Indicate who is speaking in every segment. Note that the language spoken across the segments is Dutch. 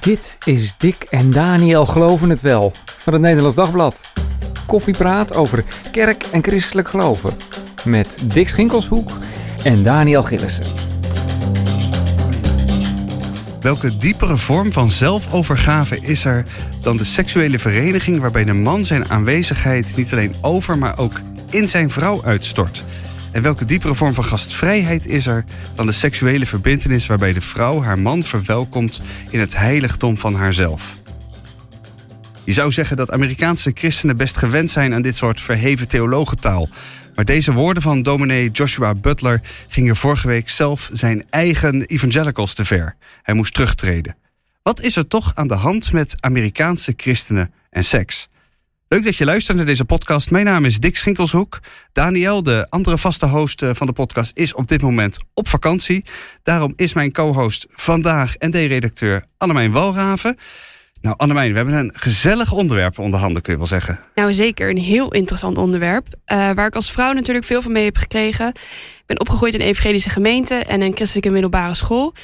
Speaker 1: Dit is Dick en Daniel Geloven het Wel van het Nederlands Dagblad. Koffiepraat over kerk en christelijk geloven. Met Dick Schinkelshoek en Daniel Gillissen.
Speaker 2: Welke diepere vorm van zelfovergave is er dan de seksuele vereniging waarbij de man zijn aanwezigheid niet alleen over, maar ook in zijn vrouw uitstort? En welke diepere vorm van gastvrijheid is er dan de seksuele verbintenis waarbij de vrouw haar man verwelkomt in het heiligdom van haarzelf? Je zou zeggen dat Amerikaanse christenen best gewend zijn aan dit soort verheven theologentaal. Maar deze woorden van dominee Joshua Butler gingen vorige week zelf zijn eigen evangelicals te ver. Hij moest terugtreden. Wat is er toch aan de hand met Amerikaanse christenen en seks? Leuk dat je luistert naar deze podcast. Mijn naam is Dick Schinkelshoek. Daniel, de andere vaste host eh, van de podcast, is op dit moment op vakantie. Daarom is mijn co-host vandaag en de redacteur Annemijn Walraven. Nou, Annemijn, we hebben een gezellig onderwerp onder handen, kun je wel zeggen.
Speaker 3: Nou, zeker. Een heel interessant onderwerp. Uh, waar ik als vrouw natuurlijk veel van mee heb gekregen. Ik ben opgegroeid in een evangelische gemeente en een christelijke middelbare school.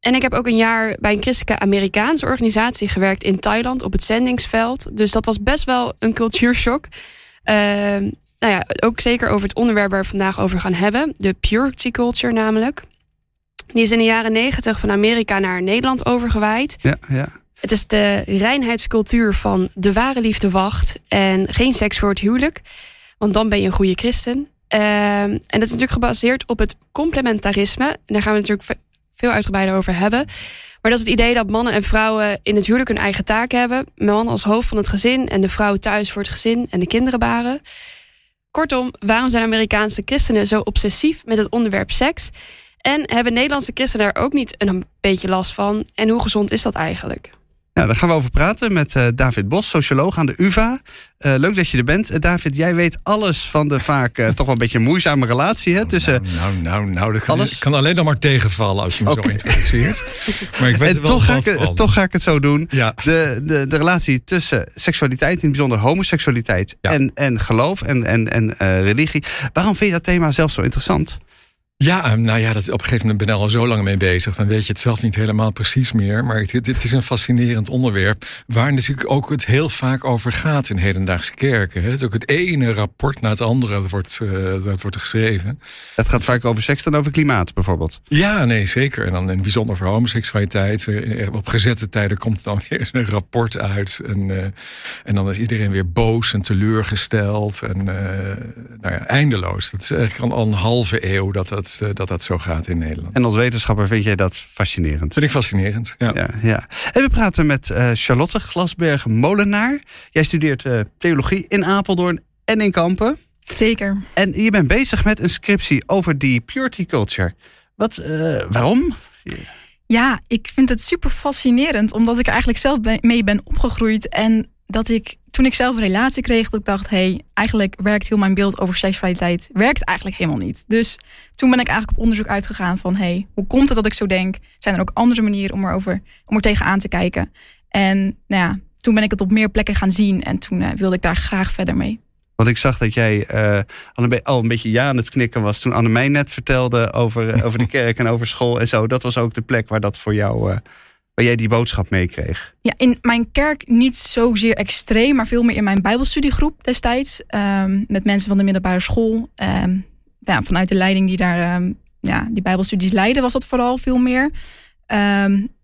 Speaker 3: En ik heb ook een jaar bij een christelijke Amerikaanse organisatie gewerkt in Thailand op het zendingsveld. Dus dat was best wel een cultuurshock. Uh, nou ja, ook zeker over het onderwerp waar we vandaag over gaan hebben. De purity culture namelijk. Die is in de jaren negentig van Amerika naar Nederland overgewaaid.
Speaker 2: Ja, ja.
Speaker 3: Het is de reinheidscultuur van de ware liefde wacht en geen seks voor het huwelijk. Want dan ben je een goede christen. Uh, en dat is natuurlijk gebaseerd op het complementarisme. En daar gaan we natuurlijk veel uitgebreider over hebben. Maar dat is het idee dat mannen en vrouwen in het huwelijk hun eigen taak hebben. Man als hoofd van het gezin en de vrouw thuis voor het gezin en de kinderen baren. Kortom, waarom zijn Amerikaanse christenen zo obsessief met het onderwerp seks? En hebben Nederlandse christenen er ook niet een beetje last van? En hoe gezond is dat eigenlijk?
Speaker 2: Ja, daar gaan we over praten met uh, David Bos, socioloog aan de UvA. Uh, leuk dat je er bent. Uh, David, jij weet alles van de vaak toch wel een beetje moeizame relatie hè, tussen...
Speaker 4: Nou, nou, nou, nou dat kan, alles? kan alleen nog maar tegenvallen als je me okay. zo introduceert. maar ik weet en er wel
Speaker 2: toch, ga ik,
Speaker 4: van.
Speaker 2: toch ga ik het zo doen. Ja. De, de, de relatie tussen seksualiteit, in het bijzonder homoseksualiteit... Ja. En, en geloof en, en, en religie. Waarom vind je dat thema zelf zo interessant?
Speaker 4: Ja, nou ja, dat, op een gegeven moment ben ik al zo lang mee bezig. Dan weet je het zelf niet helemaal precies meer. Maar dit, dit is een fascinerend onderwerp. Waar natuurlijk ook het heel vaak over gaat in hedendaagse kerken. Het is ook het ene rapport na het andere dat wordt, uh, dat wordt geschreven.
Speaker 2: Het gaat vaak over seks dan over klimaat bijvoorbeeld.
Speaker 4: Ja, nee, zeker. En dan in het bijzonder voor homoseksualiteit. Op gezette tijden komt dan weer een rapport uit. En, uh, en dan is iedereen weer boos en teleurgesteld. En uh, nou ja, eindeloos. Dat is eigenlijk al een halve eeuw dat dat dat dat zo gaat in Nederland.
Speaker 2: En als wetenschapper vind jij dat fascinerend?
Speaker 4: Vind ik fascinerend, ja.
Speaker 2: ja, ja. En we praten met uh, Charlotte Glasberg-Molenaar. Jij studeert uh, theologie in Apeldoorn en in Kampen.
Speaker 5: Zeker.
Speaker 2: En je bent bezig met een scriptie over die purity culture. Wat, uh, waarom?
Speaker 5: Ja, ik vind het super fascinerend, omdat ik er eigenlijk zelf mee ben opgegroeid. En dat ik toen ik zelf een relatie kreeg, dat ik dacht, hé, hey, eigenlijk werkt heel mijn beeld over seksualiteit werkt eigenlijk helemaal niet. Dus toen ben ik eigenlijk op onderzoek uitgegaan van, hé, hey, hoe komt het dat ik zo denk? Zijn er ook andere manieren om erover, om er tegenaan te kijken? En nou ja, toen ben ik het op meer plekken gaan zien en toen uh, wilde ik daar graag verder mee.
Speaker 2: Want ik zag dat jij uh, al, een al, een beetje ja aan het knikken was toen Annemij net vertelde over, over de kerk en over school en zo. Dat was ook de plek waar dat voor jou uh, jij die boodschap meekreeg?
Speaker 5: Ja, in mijn kerk niet zozeer extreem, maar veel meer in mijn Bijbelstudiegroep destijds. Um, met mensen van de middelbare school. Um, ja, vanuit de leiding die daar um, ja, die Bijbelstudies leiden, was dat vooral veel meer.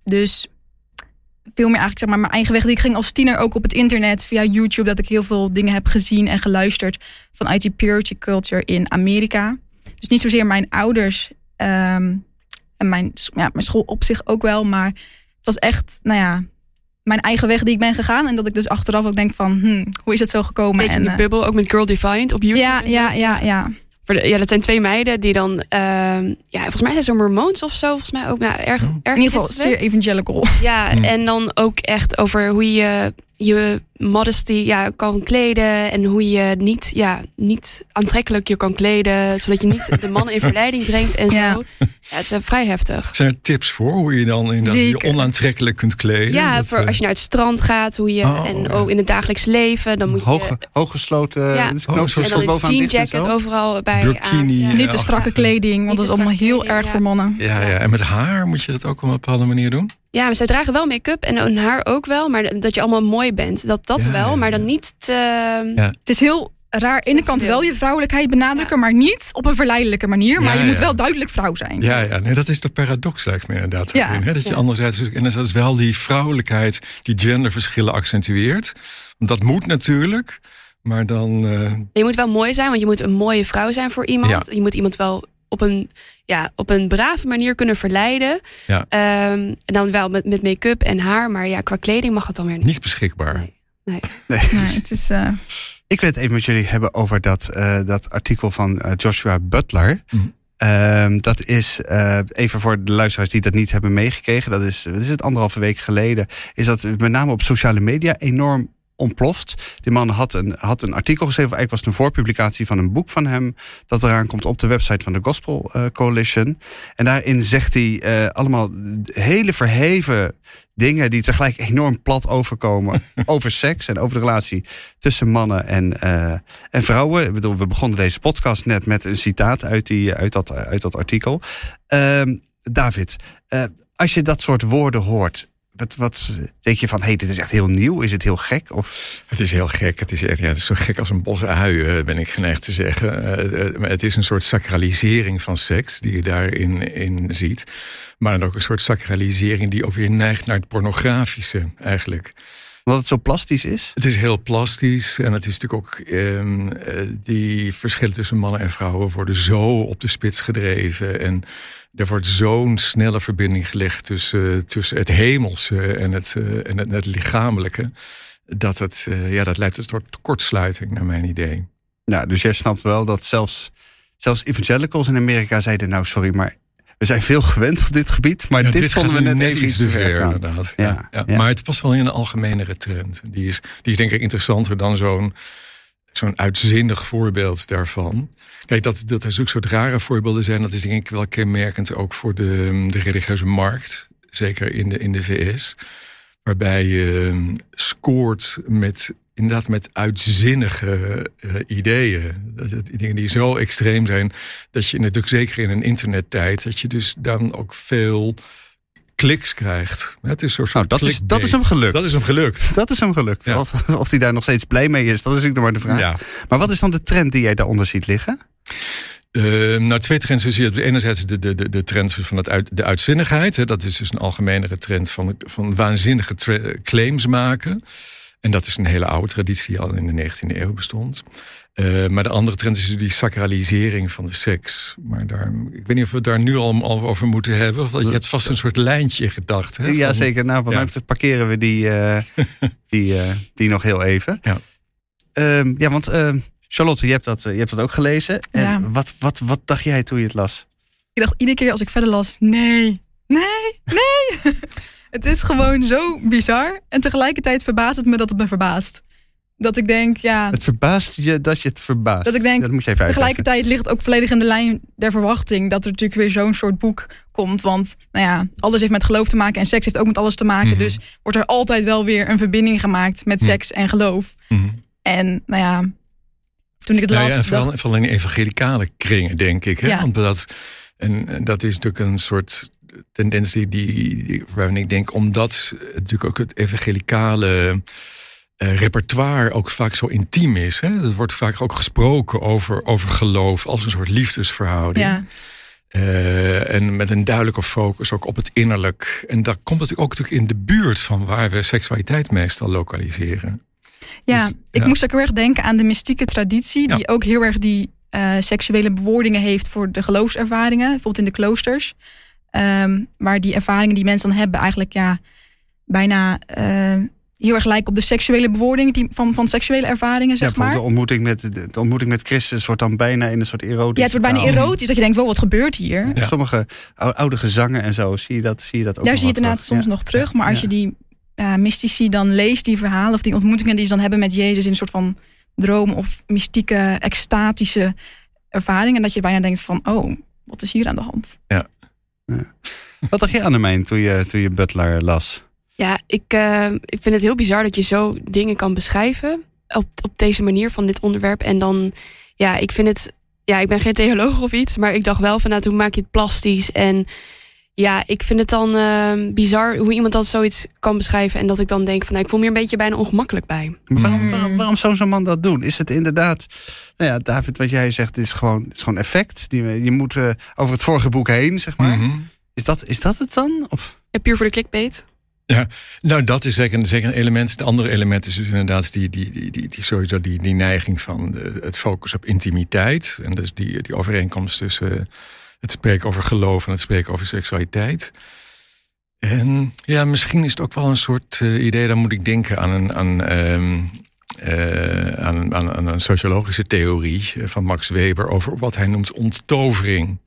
Speaker 5: dus veel meer eigenlijk zeg maar mijn eigen weg. Ik ging als tiener ook op het internet via YouTube dat ik heel veel dingen heb gezien en geluisterd vanuit die purity culture in Amerika. Dus niet zozeer mijn ouders en mijn, ja, mijn school op zich ook wel, maar was echt, nou ja, mijn eigen weg die ik ben gegaan. En dat ik dus achteraf ook denk van, hm, hoe is het zo gekomen?
Speaker 3: Beetje en de uh, bubbel, ook met Girl Defiant op YouTube.
Speaker 5: Ja, ja, ja, ja.
Speaker 3: Ja, dat zijn twee meiden die dan, uh, ja, volgens mij zijn ze mormoons of zo. Volgens mij ook, nou, erg,
Speaker 5: erg In ieder geval zeer evangelical.
Speaker 3: Ja, mm. en dan ook echt over hoe je je modesty ja, kan kleden en hoe je niet, ja, niet aantrekkelijk je kan kleden, zodat je niet de mannen in verleiding brengt en ja. zo. Ja, het is uh, vrij heftig.
Speaker 4: Zijn er tips voor hoe je dan in je onaantrekkelijk kunt kleden?
Speaker 3: Ja, voor uh... als je naar het strand gaat, hoe je oh, en ja. ook in het dagelijks leven, dan moet je
Speaker 2: Hoog, hooggesloten,
Speaker 3: ja.
Speaker 2: knoopjes
Speaker 3: en dan een jean jacket overal bij
Speaker 4: Burkini,
Speaker 3: aan.
Speaker 5: Niet te strakke kleding, want dat is allemaal heel erg voor mannen.
Speaker 4: Ja, ja, en met haar moet je dat ook op een bepaalde manier doen.
Speaker 3: Ja, maar zij dragen wel make-up en hun haar ook wel. Maar dat je allemaal mooi bent, dat, dat
Speaker 4: Ja,
Speaker 3: wel.
Speaker 4: ja,
Speaker 3: Maar dan niet te...
Speaker 4: Ja.
Speaker 5: Het is heel raar. In de kant wel je vrouwelijkheid benadrukken, maar niet op een verleidelijke manier. Maar
Speaker 4: Ja,
Speaker 5: je moet
Speaker 4: ja.
Speaker 5: wel duidelijk vrouw zijn.
Speaker 4: Ja, ja, nee, dat is de paradox, lijkt me inderdaad.
Speaker 5: Ja.
Speaker 4: erin, hè? Dat je
Speaker 3: Ja.
Speaker 4: anderzijds, en dat is wel die vrouwelijkheid die genderverschillen accentueert. Dat moet natuurlijk, maar dan. eh,
Speaker 3: Je moet wel mooi zijn, want je moet een mooie vrouw zijn voor iemand.
Speaker 4: Ja.
Speaker 3: Je moet iemand wel op een, ja, op een brave manier kunnen verleiden.
Speaker 4: Ja.
Speaker 3: Ehm, en dan wel met, met make-up en haar. Maar ja, qua kleding mag het dan weer niet.
Speaker 4: niet beschikbaar.
Speaker 3: Nee. Nee.
Speaker 2: Nee.
Speaker 5: Nee, het is, eh,
Speaker 2: Ik wil het even met jullie hebben over dat, eh, dat artikel van eh, Joshua Butler.
Speaker 4: Mhm.
Speaker 2: Ehm, dat is, eh, even voor de luisteraars die dat niet hebben meegekregen, dat is, wat is het, anderhalve week geleden, is dat met name op sociale media enorm ontploft. Die man had een, had een artikel geschreven, eigenlijk was het een voorpublicatie van een boek van hem, dat eraan komt op de website van de Gospel eh, Coalition. En daarin zegt hij eh, allemaal hele verheven dingen die tegelijk enorm plat overkomen over seks en over de relatie tussen mannen en, eh, en vrouwen. Ik bedoel, we begonnen deze podcast net met een citaat uit, die, uit, dat, uit dat artikel. Ehm, David, als je dat soort woorden hoort, wat, wat denk je van, hé, hey, dit is echt heel nieuw? Is het heel gek? Of,
Speaker 4: Het is heel gek. Het is, echt, ja, het is zo gek als een bos uien, ben ik geneigd te zeggen. Eh, eh, het is een soort sacralisering van seks die je daarin in ziet. Maar ook een soort sacralisering die ook weer neigt naar het pornografische eigenlijk.
Speaker 2: Omdat het zo plastisch is?
Speaker 4: Het is heel plastisch en het is natuurlijk ook ehm, eh, die verschillen tussen mannen en vrouwen worden zo op de spits gedreven en er wordt zo'n snelle verbinding gelegd tussen, tussen het hemelse en het, eh, en het, het lichamelijke dat het eh, ja dat leidt dus tot kortsluiting naar mijn idee.
Speaker 2: Nou, dus jij snapt wel dat zelfs, zelfs evangelicals in Amerika zeiden, nou sorry, maar we zijn veel gewend op dit gebied, maar
Speaker 4: Ja,
Speaker 2: dit, vonden we net iets te ver.
Speaker 4: inderdaad.
Speaker 2: Ja,
Speaker 4: Ja. Maar het past wel in een algemenere trend. Die is, die is denk ik interessanter dan zo'n zo'n uitzinnig voorbeeld daarvan. Kijk, dat, dat er zulke soort rare voorbeelden zijn, dat is denk ik wel kenmerkend ook voor de, de religieuze markt. Zeker in de, in de VS. Waarbij je scoort met inderdaad met uitzinnige eh, ideeën. Dat, dat- dingen die zo extreem zijn, dat je natuurlijk zeker in een internettijd, dat je dus dan ook veel kliks krijgt. Het is soort
Speaker 2: Nou, dat is- dat is hem gelukt.
Speaker 4: Dat is hem gelukt.
Speaker 2: Dat is hem gelukt.
Speaker 4: Ja.
Speaker 2: Of, of hij daar nog steeds blij mee is, dat is natuurlijk nog maar de vraag.
Speaker 4: Ja.
Speaker 2: Maar wat is dan de trend die jij daaronder ziet liggen?
Speaker 4: Eh, nou, twee trends. Dus je hebt enerzijds de, de, de, de trend van het uit, de uitzinnigheid. Hè, dat is dus een algemenere trend van, van waanzinnige claims maken. En dat is een hele oude traditie, die al in de 19e eeuw bestond. Eh, maar de andere trend is die sacralisering van de seks. Maar daar, ik weet niet of we het daar nu al, over moeten hebben. Of dat je hebt vast een soort lijntje in gedacht. Hè,
Speaker 2: ja,
Speaker 4: van-
Speaker 2: zeker. Nou, van
Speaker 4: Ja.
Speaker 2: mij parkeren we die, eh, die, eh, die nog heel even.
Speaker 4: Ja.
Speaker 2: Ehm, ja, want ehm, Charlotte, je hebt, dat, je hebt dat ook gelezen. En
Speaker 5: Ja.
Speaker 2: wat, wat, wat dacht jij toen je het las?
Speaker 5: ik dacht iedere keer als ik verder las, nee, nee, nee. het is gewoon zo bizar. En tegelijkertijd verbaast het me dat het me verbaast. Dat ik denk, ja,
Speaker 2: Het verbaast je dat je het verbaast.
Speaker 5: Dat ik denk,
Speaker 2: dat moet je even uitleggen.
Speaker 5: Tegelijkertijd ligt het ook volledig in de lijn der verwachting dat er natuurlijk weer zo'n soort boek komt. Want nou ja, alles heeft met geloof te maken en seks heeft ook met alles te maken.
Speaker 4: Mhm.
Speaker 5: Dus wordt er altijd wel weer een verbinding gemaakt met
Speaker 4: Mhm.
Speaker 5: seks en geloof.
Speaker 4: Mhm.
Speaker 5: En nou ja, toen ik het
Speaker 4: Nou
Speaker 5: las,
Speaker 4: ja, vooral,
Speaker 5: dacht-
Speaker 4: vooral in evangelicale kringen, denk ik. Hè?
Speaker 5: Ja.
Speaker 4: Want dat, en dat is natuurlijk een soort tendens die, waarvan ik denk, omdat natuurlijk ook het evangelicale eh, repertoire ook vaak zo intiem is. Hè? Er wordt vaak ook gesproken over, over geloof als een soort liefdesverhouding.
Speaker 5: ja,
Speaker 4: Eh, en met een duidelijke focus ook op het innerlijk. En dat komt natuurlijk ook natuurlijk in de buurt van waar we seksualiteit meestal lokaliseren.
Speaker 5: ja,
Speaker 4: Dus,
Speaker 5: ik
Speaker 4: ja.
Speaker 5: moest ook heel erg denken aan de mystieke traditie,
Speaker 4: Ja.
Speaker 5: die ook heel erg die eh, seksuele bewoordingen heeft voor de geloofservaringen, bijvoorbeeld in de kloosters. Ehm, waar die ervaringen die mensen dan hebben eigenlijk ja, bijna eh, heel erg lijken op de seksuele bewoordingen die, van, van seksuele ervaringen,
Speaker 2: Ja,
Speaker 5: zeg
Speaker 2: bijvoorbeeld
Speaker 5: maar.
Speaker 2: de ontmoeting, met, de, de ontmoeting met Christus wordt dan bijna in een soort erotisch.
Speaker 5: Ja, het wordt bijna erotisch. Dat je denkt, wow, wat gebeurt hier?
Speaker 4: Ja.
Speaker 2: Sommige ou- oude gezangen en zo, zie je dat, zie je dat ook
Speaker 5: Daar zie je het inderdaad
Speaker 2: terug.
Speaker 5: soms nog terug. Maar als
Speaker 2: Ja.
Speaker 5: je die ja, mystici dan leest, die verhalen of die ontmoetingen die ze dan hebben met Jezus in een soort van droom of mystieke, extatische ervaringen. Dat je bijna denkt van, oh, wat is hier aan de hand?
Speaker 2: Wat dacht je Annemijn toen je, toen je Butler las?
Speaker 3: Ja, ik, eh, ik vind het heel bizar dat je zo dingen kan beschrijven. Op, op deze manier van dit onderwerp. En dan, ja, ik vind het. Ja, ik ben geen theoloog of iets. Maar ik dacht wel van, nou, toen maak je het plastisch. En Ja, ik vind het dan uh, bizar hoe iemand dat zoiets kan beschrijven. En dat ik dan denk van nou, ik voel me hier een beetje bijna ongemakkelijk bij.
Speaker 2: Waarom,
Speaker 5: Mm.
Speaker 2: waarom, waarom zou zo'n man dat doen? Is het inderdaad, nou ja, David, wat jij zegt, is gewoon, is gewoon effect. Die, je moet uh, over het vorige boek heen, zeg maar.
Speaker 4: Mhm.
Speaker 2: is, dat, is dat het dan? Of?
Speaker 3: Ja, puur voor de clickbait?
Speaker 4: Ja, nou dat is zeker, een- zeker een element. Het andere element is dus inderdaad die, die, die, die, die, sowieso die, die neiging van de- het focus op intimiteit. En dus die, die overeenkomst tussen eh, het spreken over geloof en het spreken over seksualiteit. En ja, misschien is het ook wel een soort eh, idee, dan moet ik denken aan een, aan, ehm, eh, aan, aan, een sociologische theorie eh, van Max Weber over wat hij noemt onttovering.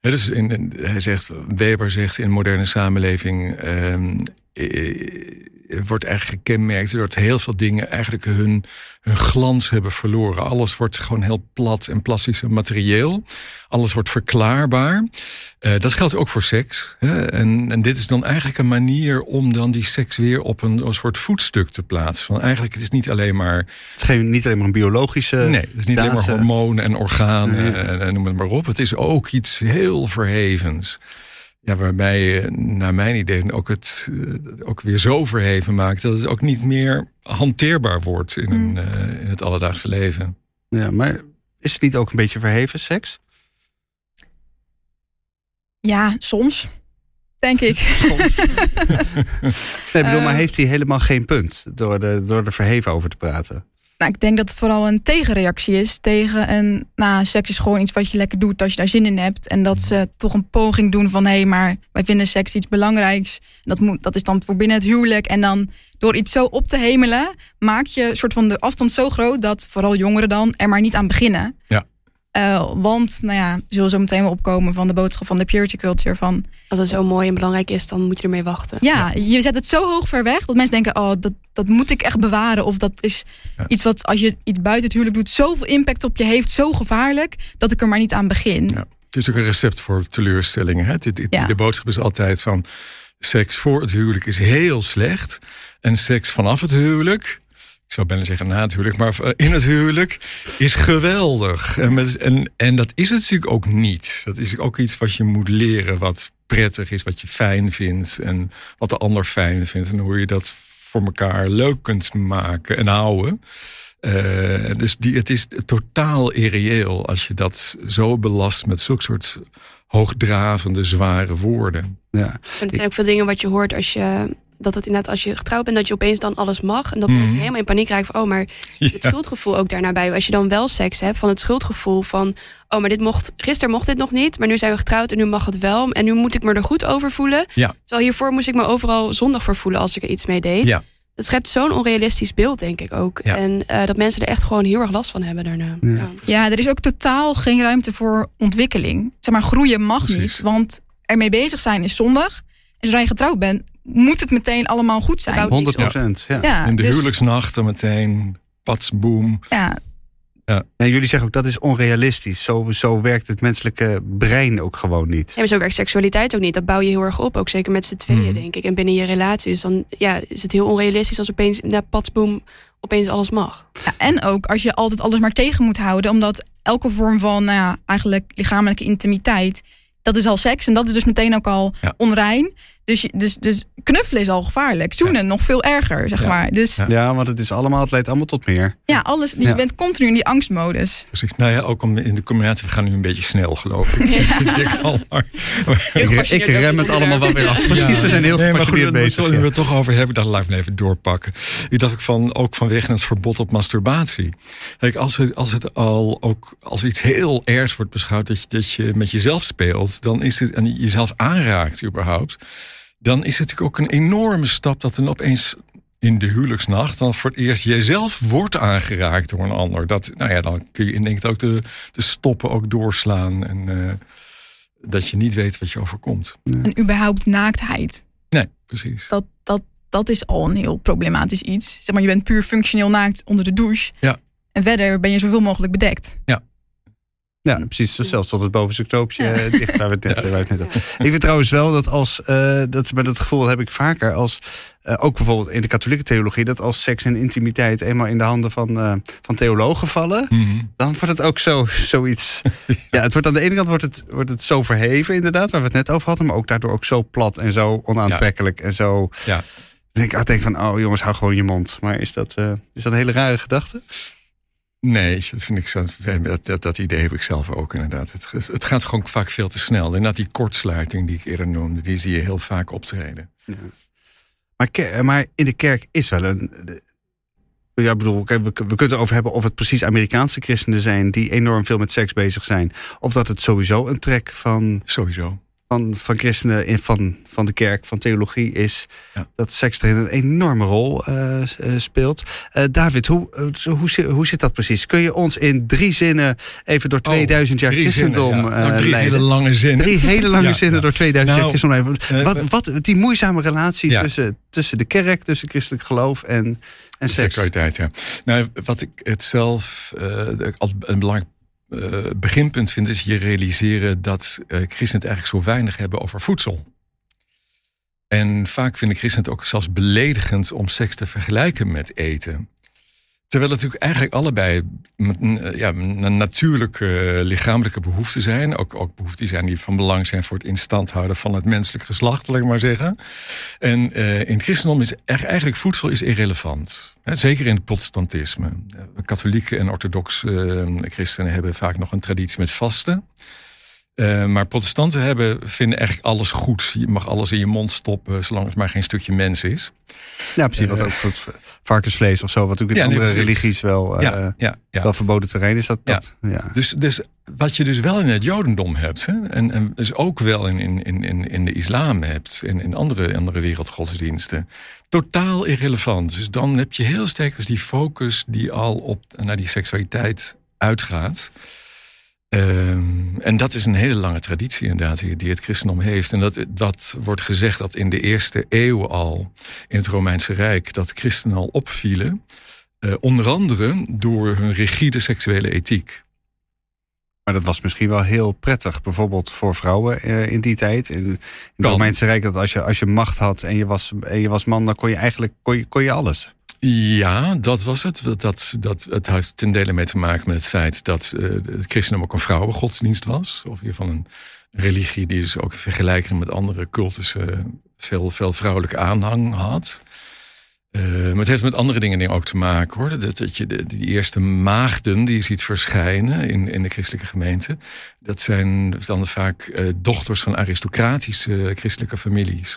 Speaker 4: Dus in, hij zegt, Weber zegt in moderne samenleving ehm, eh, wordt eigenlijk gekenmerkt doordat heel veel dingen eigenlijk hun, hun glans hebben verloren. Alles wordt gewoon heel plat en plastisch en materieel. Alles wordt verklaarbaar. Eh, dat geldt ook voor seks. Hè? En, en dit is dan eigenlijk een manier om dan die seks weer op een, een soort voetstuk te plaatsen. Van eigenlijk, het is niet alleen maar
Speaker 2: Het is geen, niet alleen maar een biologische.
Speaker 4: Nee, het is niet alleen maar hormonen en organen
Speaker 2: Nee.
Speaker 4: en, en noem het maar op. Het is ook iets heel verhevens. Ja, waarbij, eh, naar mijn idee, ook het eh, ook weer zo verheven maakt dat het ook niet meer hanteerbaar wordt in, een, eh, in het alledaagse leven.
Speaker 2: Ja, maar is het niet ook een beetje verheven, seks?
Speaker 5: Ja, soms. Denk ik.
Speaker 2: Soms. nee, ik bedoel, maar heeft hij helemaal geen punt door, de, door er verheven over te praten?
Speaker 5: Nou, ik denk dat het vooral een tegenreactie is tegen een. Nou, seks is gewoon iets wat je lekker doet als je daar zin in hebt. En dat ze toch een poging doen van hé, maar wij vinden seks iets belangrijks. Dat, moet, dat is dan voor binnen het huwelijk. En dan door iets zo op te hemelen, maak je een soort van de afstand zo groot dat vooral jongeren dan er maar niet aan beginnen.
Speaker 4: Ja.
Speaker 5: Eh, want, nou ja, zullen zo meteen wel opkomen van de boodschap van de purity culture. Van
Speaker 3: Als het zo mooi en belangrijk is, dan moet je ermee wachten.
Speaker 5: ja, je zet het zo hoog ver weg dat mensen denken: oh, dat, dat moet ik echt bewaren. Of dat is
Speaker 4: Ja.
Speaker 5: iets wat als je iets buiten het huwelijk doet, zoveel impact op je heeft, zo gevaarlijk, dat ik er maar niet aan begin.
Speaker 4: Ja. Het is ook een recept voor teleurstellingen. Hè? Dit- dit-
Speaker 5: Ja.
Speaker 4: De boodschap is altijd van seks voor het huwelijk is heel slecht. En seks vanaf het huwelijk, zou bijna zeggen na het huwelijk, maar eh, in het huwelijk is geweldig. En, met, en, en dat is het natuurlijk ook niet. Dat is ook iets wat je moet leren, wat prettig is, wat je fijn vindt en wat de ander fijn vindt. En hoe je dat voor elkaar leuk kunt maken en houden. Eh, dus die, het is totaal irreëel als je dat zo belast met zulke soort hoogdravende, zware woorden.
Speaker 2: Ja.
Speaker 3: En het zijn ook veel dingen wat je hoort als je. Dat het inderdaad als je getrouwd bent, dat je opeens dan alles mag. En dat
Speaker 4: Mhm.
Speaker 3: mensen helemaal in paniek raken van, oh, maar het
Speaker 4: Ja.
Speaker 3: schuldgevoel ook daarna bij. Als je dan wel seks hebt, van het schuldgevoel van, oh, maar dit mocht, gisteren mocht dit nog niet, maar nu zijn we getrouwd en nu mag het wel. En nu moet ik me er goed over voelen.
Speaker 4: Ja.
Speaker 3: Terwijl hiervoor moest ik me overal zondag voor voelen als ik er iets mee deed.
Speaker 4: Ja.
Speaker 3: Dat schept zo'n onrealistisch beeld, denk ik ook.
Speaker 4: Ja.
Speaker 3: En eh, dat mensen er echt gewoon heel erg last van hebben daarna.
Speaker 2: Ja.
Speaker 3: Ja.
Speaker 5: Ja, er is ook totaal geen ruimte voor ontwikkeling. Zeg maar, groeien mag
Speaker 4: Precies.
Speaker 5: niet, want ermee bezig zijn is zondag. En zodra je getrouwd bent, moet het meteen allemaal goed zijn.
Speaker 3: Bouwt
Speaker 2: 100 procent. Ja.
Speaker 5: Ja,
Speaker 4: In de
Speaker 5: dus-
Speaker 4: huwelijksnacht dan meteen, pats, boom.
Speaker 5: Ja,
Speaker 2: En jullie zeggen ook dat is onrealistisch. Zo, zo werkt het menselijke brein ook gewoon niet.
Speaker 3: Ja, maar zo werkt seksualiteit ook niet. Dat bouw je heel erg op, ook zeker met z'n tweeën,
Speaker 4: Mhm.
Speaker 3: denk ik. En binnen je relatie. Dus dan ja, is het heel onrealistisch als opeens na patsboom opeens alles mag.
Speaker 5: Ja, en ook als je altijd alles maar tegen moet houden. Omdat elke vorm van nou ja, eigenlijk lichamelijke intimiteit. Dat is al seks. En dat is dus meteen ook al
Speaker 4: Ja.
Speaker 5: onrein. Dus, dus, dus knuffelen is al gevaarlijk. Zoenen nog veel erger, zeg
Speaker 4: Ja.
Speaker 5: maar. Dus
Speaker 4: Ja.
Speaker 5: ja,
Speaker 2: Ja, want het is allemaal, het leidt allemaal tot meer.
Speaker 5: alles. Je
Speaker 2: Ja.
Speaker 5: bent continu in die angstmodus.
Speaker 4: Precies. Nou ja, ook om in de combinatie, we gaan nu een beetje snel geloof ik. Zit ik al maar.
Speaker 3: Heel
Speaker 2: Ik, rem het allemaal wel weer af. Precies, we zijn heel
Speaker 4: nee, maar goed, we
Speaker 2: bezig.
Speaker 4: moeten
Speaker 2: ja.
Speaker 4: we het toch over hebben, dan laat ik me even doorpakken. Ik dacht ook van, ook vanwege het verbod op masturbatie. Kijk, als het, als het al ook als iets heel ergs wordt beschouwd dat je, dat je met jezelf speelt, dan is het en jezelf aanraakt überhaupt, dan is het natuurlijk ook een enorme stap dat dan opeens in de huwelijksnacht dan voor het eerst jezelf wordt aangeraakt door een ander. Dat, nou ja, dan kun je in denk ik ook de, de stoppen ook doorslaan en eh, dat je niet weet wat je overkomt.
Speaker 5: En überhaupt naaktheid.
Speaker 4: Nee, precies.
Speaker 5: Dat, dat, dat is al een heel problematisch iets. Zeg maar, je bent puur functioneel naakt onder de douche.
Speaker 4: Ja.
Speaker 5: En verder ben je zoveel mogelijk bedekt.
Speaker 2: Ja, precies. Zelfs tot het bovenste knoopje ja. dicht waar we het net, waar het net ja. Ik vind trouwens wel dat als, uh, dat, maar dat gevoel heb ik vaker als, uh, ook bijvoorbeeld in de katholieke theologie, dat als seks en intimiteit eenmaal in de handen van, uh, van theologen vallen, mm -hmm. dan wordt het ook zo, zoiets. ja, het wordt aan de ene kant wordt het, wordt het zo verheven, inderdaad, waar we het net over hadden, maar ook daardoor ook zo plat en zo onaantrekkelijk en zo.
Speaker 4: Ja.
Speaker 2: Dan denk ik, denk van, oh jongens, hou gewoon je mond. Maar is dat, is dat een hele rare gedachte?
Speaker 4: Nee, dat vind ik zo. Dat, dat, dat, idee heb ik zelf ook inderdaad. Het, het gaat gewoon vaak veel te snel. En dat die kortsluiting die ik eerder noemde, die zie je heel vaak optreden. Ja.
Speaker 2: Maar, maar in de kerk is wel een. Ja, bedoel, we, we kunnen het over hebben of het precies Amerikaanse christenen zijn die enorm veel met seks bezig zijn. Of dat het sowieso een trek van.
Speaker 4: Sowieso
Speaker 2: van, van christenen in, van, van de kerk, van theologie, is ja. dat seks erin een enorme rol uh, speelt. Uh, David, hoe, uh, hoe, hoe zit dat precies? Kun je ons in drie zinnen even door 2000 oh, jaar christendom
Speaker 4: zinnen, ja. nou, drie
Speaker 2: leiden?
Speaker 4: hele lange zinnen.
Speaker 2: Drie hele lange ja, zinnen door 2000 nou, jaar christendom. Wat, wat, die moeizame relatie tussen, tussen de kerk, tussen christelijk geloof en, en seks.
Speaker 4: Seksualiteit, ja. Nou, wat ik het zelf als een belangrijk uh, beginpunt vind, is je realiseren dat uh, christenen het eigenlijk zo weinig hebben over voedsel. En vaak vinden christenen het ook zelfs beledigend om seks te vergelijken met eten. Terwijl het natuurlijk eigenlijk allebei ja, natuurlijke lichamelijke behoeften zijn. Ook, ook behoeften zijn die van belang zijn voor het instand houden van het menselijk geslacht, laat ik maar zeggen. En uh, in het christendom is eigenlijk voedsel is irrelevant. Zeker in het protestantisme. Katholieken en orthodoxe christenen hebben vaak nog een traditie met vasten. Uh, maar protestanten hebben, vinden eigenlijk alles goed. Je mag alles in je mond stoppen, zolang het maar geen stukje mens is.
Speaker 2: Ja, precies. Wat ook voor het varkensvlees of zo, wat ook in ja, andere religies wel, uh, ja, ja, wel verboden terrein is. Dat, dat, ja.
Speaker 4: Dus, dus wat je dus wel in het Jodendom hebt, hè, en, en dus ook wel in, in, in, in de islam hebt, en in andere, andere wereldgodsdiensten, totaal irrelevant. Dus dan heb je heel sterk dus die focus die al op naar die seksualiteit uitgaat. Um, en dat is een hele lange traditie inderdaad die het christendom heeft. En dat, dat wordt gezegd dat in de eerste eeuw al in het Romeinse Rijk dat christenen al opvielen. Uh, onder andere door hun rigide seksuele ethiek.
Speaker 2: Maar dat was misschien wel heel prettig, bijvoorbeeld voor vrouwen uh, in die tijd. In, in het Romeinse Rijk, dat als je, als je macht had en je was, en je was man, dan kon je eigenlijk kon je, kon je alles.
Speaker 4: Ja, dat was het. Dat, dat, het heeft ten dele mee te maken met het feit dat uh, het christendom ook een vrouwengodsdienst was. Of in ieder geval een religie die dus ook vergelijking met andere cultussen veel, veel vrouwelijke aanhang had. Uh, maar het heeft met andere dingen ook te maken hoor. Dat, dat je de, die eerste maagden die je ziet verschijnen in, in de christelijke gemeente, dat zijn dan vaak uh, dochters van aristocratische christelijke families.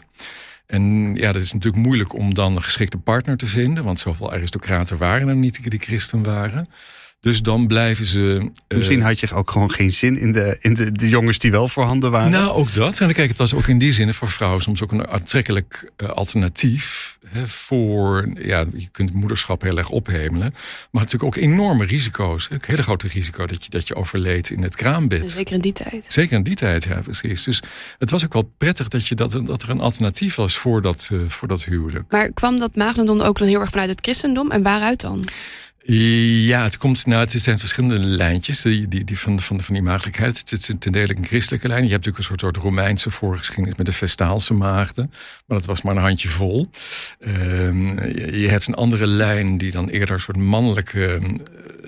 Speaker 4: En ja, dat is natuurlijk moeilijk om dan een geschikte partner te vinden, want zoveel aristocraten waren er niet die christen waren. Dus dan blijven ze.
Speaker 2: Uh, Misschien had je ook gewoon geen zin in, de, in de, de jongens die wel voorhanden waren.
Speaker 4: Nou, ook dat. En dan kijk, het was ook in die zin voor vrouwen soms ook een aantrekkelijk uh, alternatief. Hè, voor, ja, je kunt moederschap heel erg ophemelen. Maar natuurlijk ook enorme risico's. Een hele grote risico dat je, dat je overleed in het kraambed.
Speaker 3: Zeker in die tijd.
Speaker 4: Zeker in die tijd, ja, precies. Dus het was ook wel prettig dat, je dat, dat er een alternatief was voor dat, uh, voor dat huwelijk.
Speaker 3: Maar kwam dat maagdendom ook dan heel erg vanuit het christendom? En waaruit dan?
Speaker 4: Ja, het komt, nou, het zijn verschillende lijntjes die, die, die van, van, van die maagdelijkheid. Het is ten dele een christelijke lijn. Je hebt natuurlijk een soort, soort Romeinse voorgeschiedenis met de Vestaalse maagden. Maar dat was maar een handje vol. Um, je, hebt een andere lijn die dan eerder een soort mannelijke uh,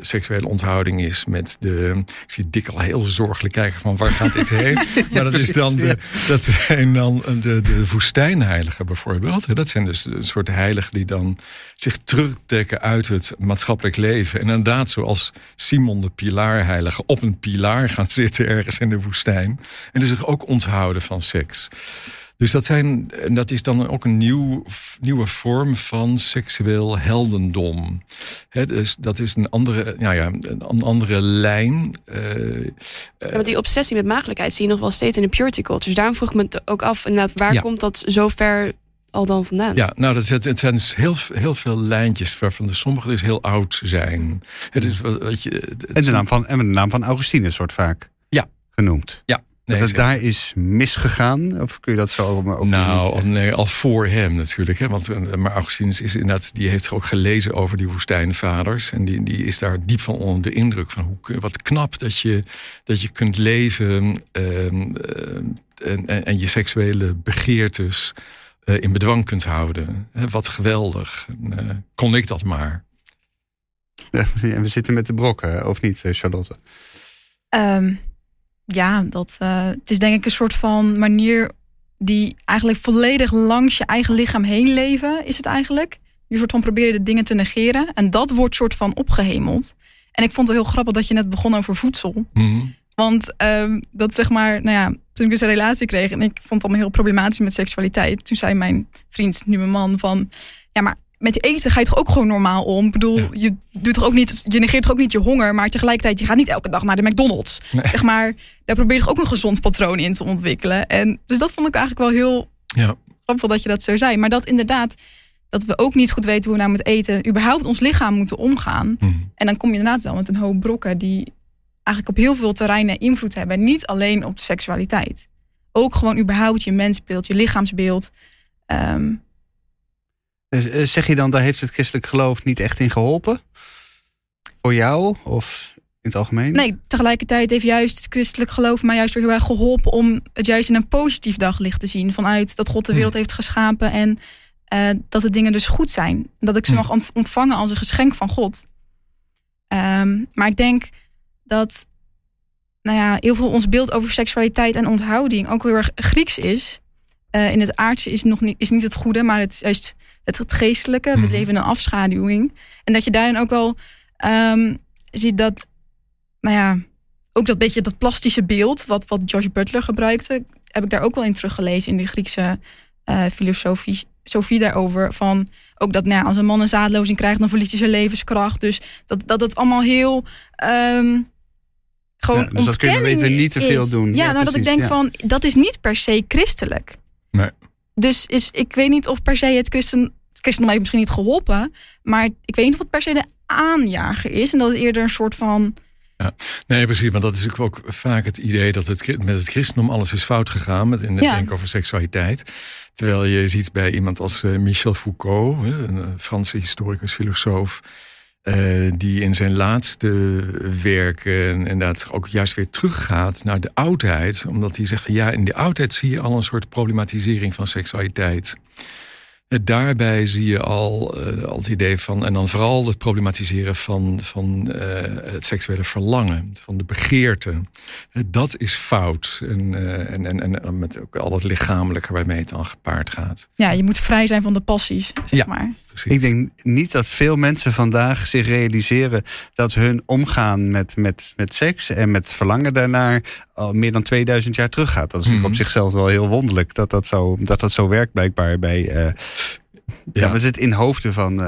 Speaker 4: seksuele onthouding is. Met de, ik zie Dick al heel zorgelijk kijken van waar gaat dit heen? maar dat, is dan de, dat zijn dan de, de woestijnheiligen bijvoorbeeld. Dat zijn dus een soort heiligen die dan zich terugtrekken uit het maatschappelijk leven. En inderdaad, zoals Simon de Pilaarheilige, op een pilaar gaan zitten ergens in de woestijn. En dus zich ook onthouden van seks. Dus dat, zijn, dat is dan ook een nieuw, nieuwe vorm van seksueel heldendom. He, dus dat is een andere, nou ja, een andere lijn. Uh,
Speaker 3: ja, want die obsessie met maagdelijkheid zie je nog wel steeds in de purity culture. Dus daarom vroeg ik me ook af, inderdaad, waar ja. komt dat zo ver al dan vandaan?
Speaker 4: Ja, nou, dat, het, het zijn dus heel, heel veel lijntjes waarvan de sommige dus heel oud zijn. Het is, wat je, het
Speaker 2: en, de naam van, en de naam van Augustinus wordt vaak
Speaker 4: ja.
Speaker 2: genoemd.
Speaker 4: Ja,
Speaker 2: dat het daar is misgegaan? Of kun je dat zo maar ook
Speaker 4: Nou,
Speaker 2: niet-
Speaker 4: nee, al voor hem natuurlijk. Hè? Want eh, maar Augustinus is inderdaad, die heeft ook gelezen over die woestijnvaders. En die, die is daar diep van onder de indruk van hoe wat knap dat je, dat je kunt leven ehm, ehm, en, en, en je seksuele begeertes eh, in bedwang kunt houden. Hè, wat geweldig. En, eh, kon ik dat maar.
Speaker 2: En we zitten met de brokken, of niet, eh, Charlotte?
Speaker 5: Ehm, ja, dat, eh, het is denk ik een soort van manier die eigenlijk volledig langs je eigen lichaam heen leven, is het eigenlijk. Je soort van proberen de dingen te negeren. En dat wordt soort van opgehemeld. En ik vond het heel grappig dat je net begon over voedsel.
Speaker 4: Mhm.
Speaker 5: Want ehm, dat zeg maar, nou ja, toen ik dus een relatie kreeg en ik vond het allemaal heel problematisch met seksualiteit. Toen zei mijn vriend, nu mijn man, van ja, maar met eten ga je toch ook gewoon normaal om? Ik bedoel,
Speaker 4: Ja.
Speaker 5: je doet toch ook niet, je negeert toch ook niet je honger, maar tegelijkertijd, je gaat niet elke dag naar de McDonald's.
Speaker 4: Nee.
Speaker 5: Zeg maar, daar probeer je toch ook een gezond patroon in te ontwikkelen. En dus dat vond ik eigenlijk wel heel
Speaker 4: Ja.
Speaker 5: grappig dat je dat zo zei. Maar dat inderdaad, dat we ook niet goed weten hoe we nou met eten, überhaupt ons lichaam moeten omgaan.
Speaker 4: Mhm.
Speaker 5: En dan kom je inderdaad wel met een hoop brokken die eigenlijk op heel veel terreinen invloed hebben. En niet alleen op de seksualiteit. Ook gewoon überhaupt je mensbeeld, je lichaamsbeeld.
Speaker 2: Eh, Zeg je dan, daar heeft het christelijk geloof niet echt in geholpen? Voor jou of in het algemeen?
Speaker 5: nee, tegelijkertijd heeft juist het christelijk geloof mij juist weer heel erg geholpen om het juist in een positief daglicht te zien. Vanuit dat God de wereld heeft geschapen en eh, dat de dingen dus goed zijn. Dat ik ze
Speaker 4: Hmm.
Speaker 5: mag ont- ontvangen als een geschenk van God. Ehm, maar ik denk dat nou ja, heel veel ons beeld over seksualiteit en onthouding ook heel erg Grieks is. Eh, in het aardse is, nog niet, is niet het goede, maar het is juist het, het geestelijke. We
Speaker 4: Mhm.
Speaker 5: leven in een afschaduwing. En dat je daarin ook wel ehm, ziet dat, nou ja, ook dat beetje dat plastische beeld, wat, wat Josh Butler gebruikte, heb ik daar ook wel in teruggelezen in de Griekse eh, filosofie Sophie daarover. Van ook dat nou ja, als een man een zaadlozing krijgt, dan verliest hij zijn levenskracht. Dus dat dat het allemaal heel. ehm gewoon
Speaker 2: Ja, dus dat kun je beter niet te veel doen.
Speaker 5: Ja,
Speaker 2: Ja,
Speaker 5: nou dat ik denk van dat is niet per se christelijk. Dus is, ik weet niet of per se het christen, het christendom heeft misschien niet geholpen, maar ik weet niet of het per se de aanjager is en dat het eerder een soort van
Speaker 4: Nee, precies. Want dat is natuurlijk ook vaak het idee dat het, met het christendom alles is fout gegaan. Met in het
Speaker 5: Ja.
Speaker 4: denken over seksualiteit. Terwijl je ziet bij iemand als eh, Michel Foucault, een eh, Franse historicus, filosoof. Eh, die in zijn laatste werken inderdaad ook juist weer teruggaat naar de oudheid. Omdat hij zegt van ja, in de oudheid zie je al een soort problematisering van seksualiteit. Eh, Daarbij zie je al, eh, al het idee van, en dan vooral het problematiseren van, van het seksuele verlangen, van de begeerte. Dat is fout. En, en, en, en met ook al het lichamelijke waarmee het dan gepaard gaat.
Speaker 5: ja, je moet vrij zijn van de passies, zeg
Speaker 4: Ja.
Speaker 5: maar.
Speaker 4: Precies.
Speaker 2: Ik denk niet dat veel mensen vandaag zich realiseren dat hun omgaan met, met, met seks en met verlangen daarnaar al meer dan 2000 jaar teruggaat. Dat is natuurlijk
Speaker 4: Mhm.
Speaker 2: op zichzelf wel heel wonderlijk dat dat zo, dat dat zo werkt blijkbaar bij. eh, ja,
Speaker 4: Ja.
Speaker 2: we zitten in hoofden van. eh.